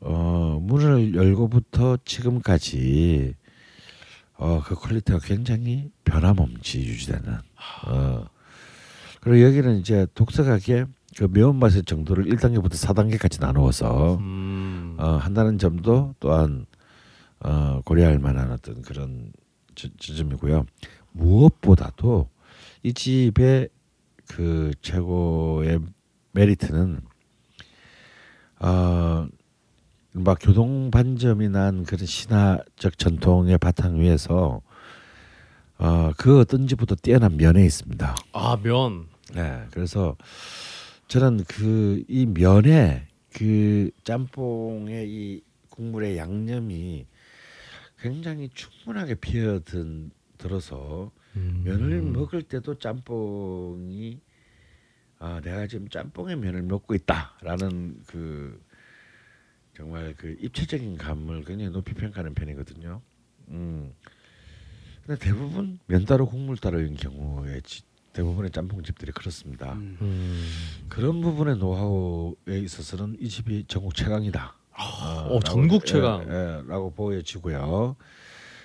어, 문을 열고부터 지금까지 어, 그 quality가 굉장히 변함없이 유지되는 어, 그리고 여기는 이제 독특하게 그 매운맛의 정도를 1단계부터 4단계까지 나누어서 음, 어, 한다는 점도 또한 어, 고려할 만한 어떤 그런 지, 지점이고요. 무엇보다도 이 집의 그 최고의 메리트는 어, 막 교동 반점이 난 그런 신화적 전통의 바탕 위에서 어, 그 어떤지보다 뛰어난 면에 있습니다. 아 면. 네, 그래서 저는 그 이 면에 그 짬뽕의 이 국물의 양념이 굉장히 충분하게 비어든 들어서 음. 면을 먹을 때도 짬뽕이 아 내가 지금 짬뽕의 면을 먹고 있다라는 그 정말 그 입체적인 감을 굉장히 높이 평가하는 편이거든요. 음. 근데 대부분 면 따로 국물 따로인 경우에 지- 대부분의 짬뽕집들이 그렇습니다. 음. 음. 그런 부분의 노하우에 있어서는 이 집이 전국 최강이다. 어, 전국 최강. 예, 예, 라고 보여지고요.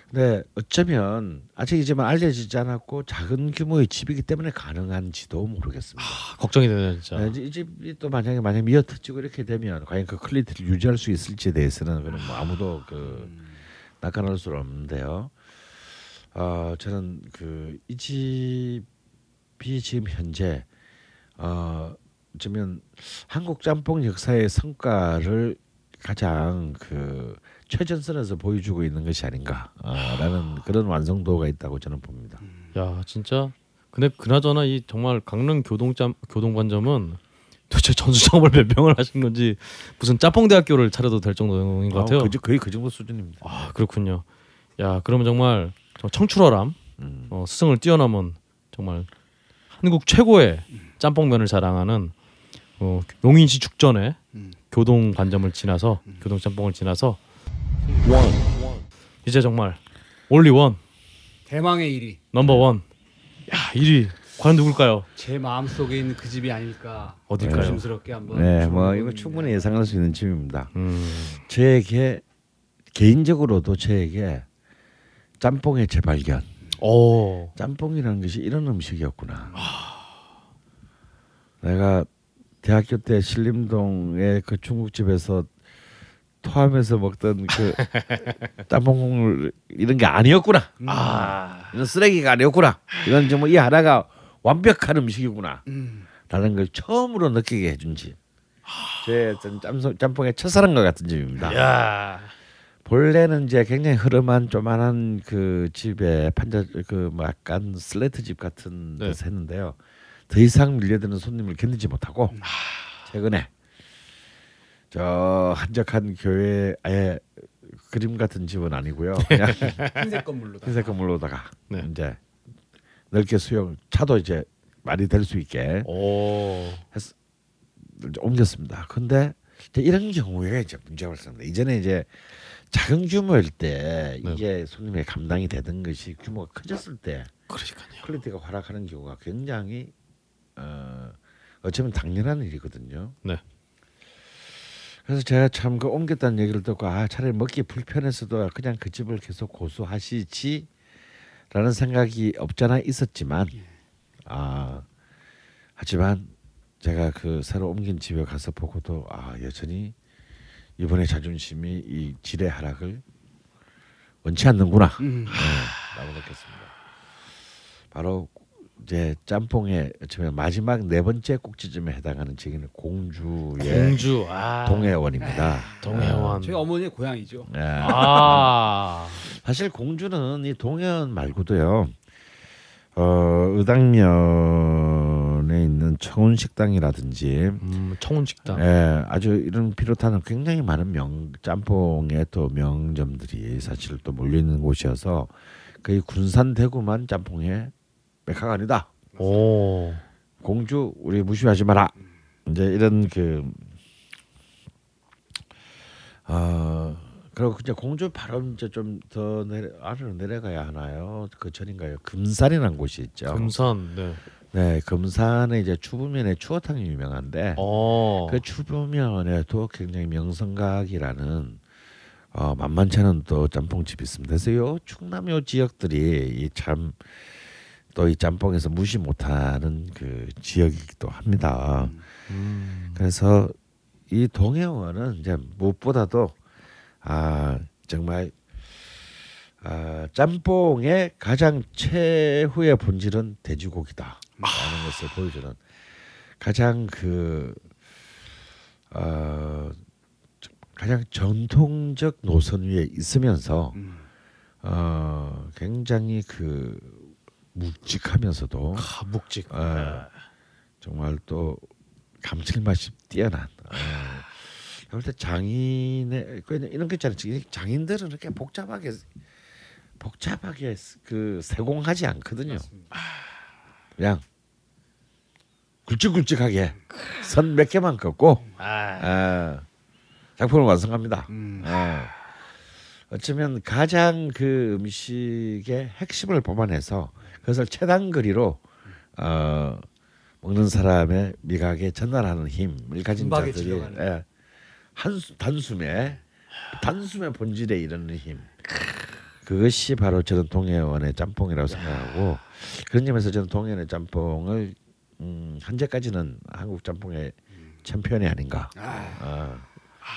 근데 어쩌면 아직이지만 알려지지 않았고 작은 규모의 집이기 때문에 가능한지도 모르겠습니다. 아, 걱정이 되네 진짜. 네, 이제 이 집이 또 만약에 만약 미어 터지고 이렇게 되면 과연 그 quality를 유지할 수 있을지에 대해서는 그는 뭐 아무도 그 낙관할 수는 없는데요. 어, 저는 그 이 집이 지금 현재 어, 어쩌면 한국 짬뽕 역사의 성과를 가장 그 최전선에서 보여주고 있는 것이 아닌가라는 그런 완성도가 있다고 저는 봅니다. 야 진짜. 근데 그나저나 이 정말 강릉 교동짬 교동관점은 도대체 전수 작업을 몇 명을 하신 건지 무슨 짬뽕 대학교를 차려도 될 정도인 것 같아요. 아, 그, 거의 그 정도 수준입니다. 아 그렇군요. 야 그러면 정말 저 청출어람 음. 어, 스승을 뛰어넘은 정말 한국 최고의 짬뽕면을 자랑하는 어, 용인시 죽전에 음. 교동 관점을 지나서 교동 짬뽕을 지나서 이제 정말 올리 원 대망의 일이 넘버 원. 야 1위 과연 누굴까요? 제 마음 속에 있는 그 집이 아닐까. 어딜까요? 조심스럽게 한번. 네, 뭐. 이거 충분히 예상할 수 있는 집입니다. 음, 저에게 개인적으로도 저에게 짬뽕의 재발견. 오, 짬뽕이라는 것이 이런 음식이었구나. 내가 대학교 때 신림동의 그 중국집에서 토하면서 먹던 그 [LAUGHS] 짬뽕국물 이런 게 아니었구나. 아, 이런 쓰레기가 아니었구나. 이건 정말 이 하나가 완벽한 음식이구나. 음. 라는 걸 처음으로 느끼게 해준 집. 제 짬뽕, 짬뽕의 첫사랑과 같은 집입니다. 야, 본래는 이제 굉장히 흐름한 조만한 그 집에 판자 그뭐 약간 슬레이트 집 같은 네. 데서 했는데요. 더 이상 밀려드는 손님을 견디지 못하고 최근에 저 한적한 교외 아예 그림 같은 집은 아니고요. [LAUGHS] 그냥 흰색 건물로. 흰색 건물로다가 네. 이제 넓게 수용 차도 이제 많이 될 수 있게 오, 이제 옮겼습니다. 근데 이런 경우에 이제 문제가 발생합니다. 이전에 이제 작은 규모일 때 네. 이게 손님의 감당이 되던 것이 규모가 커졌을 때 그러니까요. quality가 하락하는 경우가 굉장히 어 어쩌면 당연한 일이거든요. 네. 그래서 제가 참 그 옮겼다는 얘기를 듣고 아 차라리 먹기 불편해서도 그냥 그 집을 계속 고수하시지라는 생각이 없잖아 있었지만 아 하지만 제가 그 새로 옮긴 집에 가서 보고도 아 여전히 이번에 자존심이 이 질의 하락을 원치 않는구나 음. 네, 라고 느꼈습니다. 바로 이제 짬뽕의 어쩌면 마지막 네 번째 꼭지점에 해당하는 지기는 공주의 공주, 아, 동해원입니다. 동해원. 저희 어머니의 고향이죠. 예. 아, [LAUGHS] 사실 공주는 이 동해원 말고도요. 어, 의당면에 있는 청운 식당이라든지 음, 청운 식당. 예, 아주 이런 비롯하는 굉장히 많은 명 짬뽕의 또 명점들이 사실 또 몰려 있는 곳이어서 거의 군산 대구만 짬뽕의 메카가 아니다. 오, 공주 우리 무시하지 마라. 이제 이런 그 어, 그리고 이제 공주 바로 이제 좀 더 내려 아래로 내려가야 하나요? 그 전인가요? 금산이라는 곳이 있죠. 금산. 네. 네, 금산에 이제 추부면에 추어탕이 유명한데 어, 그 추부면에도 굉장히 명성각이라는 어, 만만치 않은 또 짬뽕집이 있습니다. 그래서 요 충남 요 지역들이 이참 또 이 짬뽕에서 무시 못하는 그 지역이기도 합니다. 음, 그래서 이 동해원은 이제 무엇보다도 아 정말 아 짬뽕의 가장 최후의 본질은 돼지고기다라는 것을 보여주는 가장 그 어, 가장 전통적 노선 위에 있으면서 음. 어 굉장히 그 묵직하면서도 아, 묵직. 어, 정말 또 감칠맛이 뛰어난. 어, 그때 장인의 그 이런 거 있잖아요. 장인들은 이렇게 복잡하게 복잡하게 그 세공하지 않거든요. 그냥 굵직굵직하게 선 몇 개만 긋고 아, 아, 작품을 완성합니다. 음. 아, 어쩌면 가장 그 음식의 핵심을 뽑아내서 그것을 최단거리로 어, 먹는 사람의 미각에 전달하는 힘을 가진 자들이. 예, 한 단숨에 단숨에 본질에 이르는 힘 그것이 바로 저는 동해원의 짬뽕이라고 생각하고 그런 점에서 저는 동해원의 짬뽕을 음, 현재까지는 한국 짬뽕의 챔피언이 아닌가 어,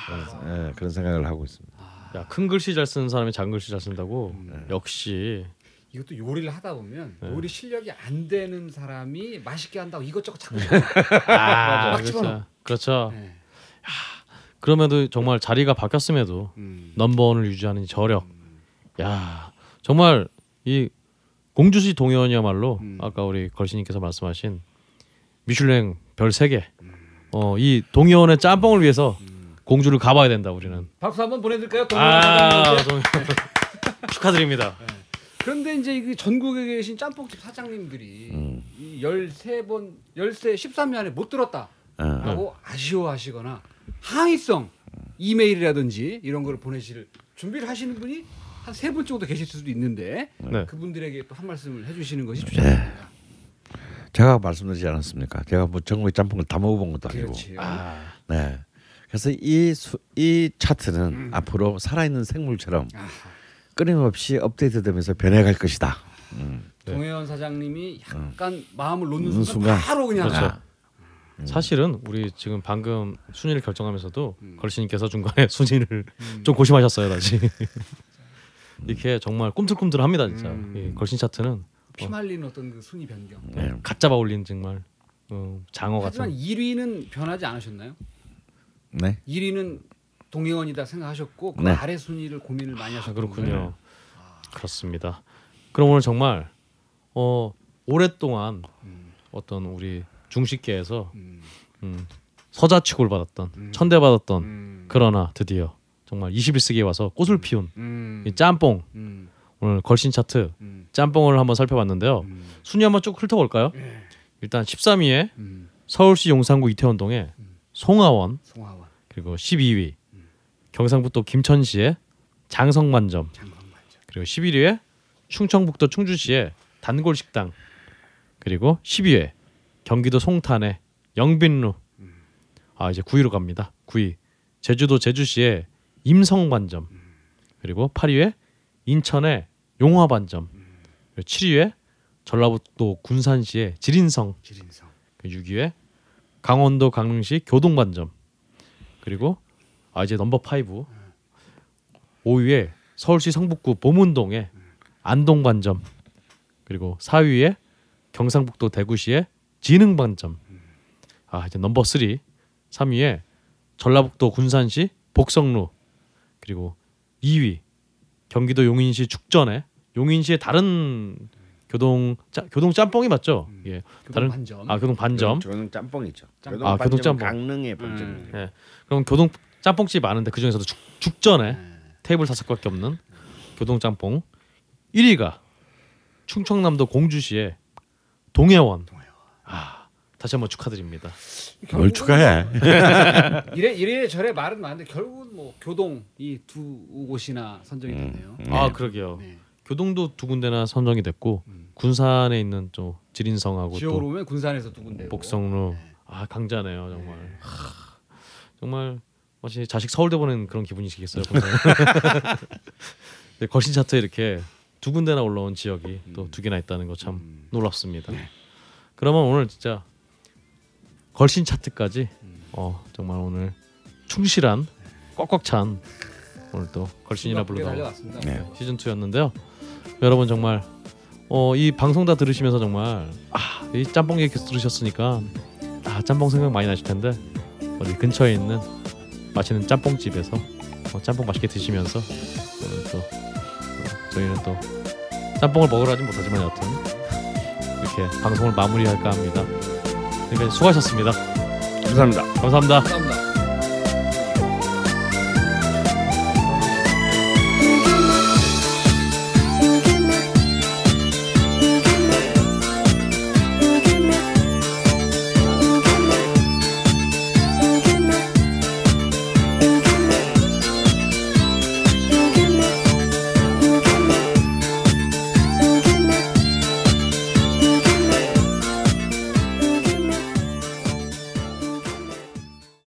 그런, 예, 그런 생각을 하고 있습니다. 야, 큰 글씨 잘 쓰는 사람이 작은 글씨 잘 쓴다고. 음. 역시 이것도 요리를 하다 보면 네. 요리 실력이 안 되는 사람이 맛있게 한다고 이것저것 자꾸 아, [LAUGHS] 막 그렇죠. 집어넣어. 그렇죠. 네. 그럼에도 정말 자리가 바뀌었음에도 음. 넘버원을 유지하는 이 저력. 야, 정말 이 공주시 동해원이야말로 음. 아까 우리 걸신님께서 말씀하신 미슐랭 별 3개. 어, 이 동해원의 짬뽕을 위해서 공주를 가봐야 된다 우리는. 박수 한번 보내드릴까요? 아, 동료분들께? 동... [LAUGHS] 축하드립니다. 그런데 이제 이 전국에 계신 짬뽕집 사장님들이 음. 이 13번 13 13년 안에 못 들었다. 어. 라고 아쉬워하시거나 항의성 이메일이라든지 이런 거를 보내실 준비를 하시는 분이 한 세 분 정도 계실 수도 있는데 네. 그분들에게 또 한 말씀을 해주시는 것이 네. 좋습니다. 제가 말씀드리지 않았습니까? 제가 뭐 전국의 짬뽕을 다 먹어본 것도 아니고. 그렇지. 아, 네. 그래서 이, 수, 이 차트는 앞으로 살아있는 생물처럼 아하. 끊임없이 업데이트되면서 변해갈 것이다. 음. 네. 동해원 사장님이 약간 마음을 놓는 순간, 순간. 바로 그냥 그렇죠. 아, 사실은 우리 지금 방금 순위를 결정하면서도 음. 걸신님께서 중간에 [LAUGHS] 순위를 좀 고심하셨어요 다시. [LAUGHS] 이렇게 정말 꿈틀꿈틀합니다 진짜. 음. 이 걸신 차트는 피말리는 어떤 그 순위 변경. 네. 갓 잡아 올린 정말 어, 장어 하지만 같은. 1위는 변하지 않으셨나요? 네. 1위는 동해원이다 생각하셨고 그 네. 아래 순위를 고민을 많이 아, 하셨군요. 그렇군요. 그렇습니다. 그럼 오늘 정말 어 오랫동안 음. 어떤 우리 중식계에서 음. 음, 서자취고를 받았던 음. 천대 받았던 음. 그러나 드디어 정말 21세기에 와서 꽃을 피운 음. 이 짬뽕 음. 오늘 걸신 차트 음. 짬뽕을 한번 살펴봤는데요. 음. 순위 한번 쭉 훑어볼까요? 예. 일단 13위에 음. 서울시 용산구 이태원동에 송하원 송하원 그리고 12위 경상북도 김천시의 장성만점. 그리고 11위에 충청북도 충주시의 단골식당. 그리고 12회 경기도 송탄의 영빈루. 아 이제 9위로 갑니다. 9위. 제주도 제주시의 임성반점. 그리고 8위에 인천의 용화반점. 그리고 7위에 전라북도 군산시의 지린성. 지린성. 6위에 강원도 강릉시 교동반점. 그리고 아 이제 넘버 5 5위에 서울시 성북구 보문동의 안동반점 그리고 4위에 경상북도 대구시의 진흥반점 아 이제 넘버 3 3위에 전라북도 군산시 복성루 그리고 2위 경기도 용인시 죽전에 용인시의 다른 교동 짜, 교동 짬뽕이 맞죠? 예. 다른 반점. 아 교동 반점. 교동 짬뽕이죠. 짬뽕. 교동 아, 교동 반점은 짬뽕. 강릉의 반점. 음. 예. 그럼 교동 짬뽕집 많은데 그 중에서도 죽, 죽전에 네. 테이블 다섯 밖에 없는 교동 짬뽕 1위가 충청남도 공주시의 동해원. 아 다시 한번 축하드립니다. 뭘 추가해? 이래 이래 저래 말은 많은데 결국은 뭐 교동 이 두 곳이나 선정이 됐네요. 아 그러게요. 네. 교동도 두 군데나 선정이 됐고 음. 군산에 있는 또 지린성하고 지역으로 또 보면 군산에서 두 군데. 복성루 아 강자네요 정말 하, 정말 마치 자식 서울대 보낸 그런 기분이시겠어요. [LAUGHS] 네, 걸신 차트에 이렇게 두 군데나 올라온 지역이 또 두 개나 있다는 거참 음. 놀랍습니다 그러면 오늘 진짜 걸신 차트까지 어 정말 오늘 충실한 꽉꽉 찬 오늘 또 불러다 달려왔습니다. 네. 시즌 2였는데요. 여러분 정말 어, 이 방송 다 들으시면서 정말 아, 이 짬뽕 얘기 들으셨으니까 아, 짬뽕 생각 많이 나실 텐데 어디 근처에 있는 맛있는 짬뽕집에서 어, 짬뽕 맛있게 드시면서 오늘 또 어, 저희는 또 짬뽕을 먹으러 하진 못하지만 여튼 이렇게 방송을 마무리할까 합니다. 지금까지 수고하셨습니다. 감사합니다. 감사합니다. 감사합니다.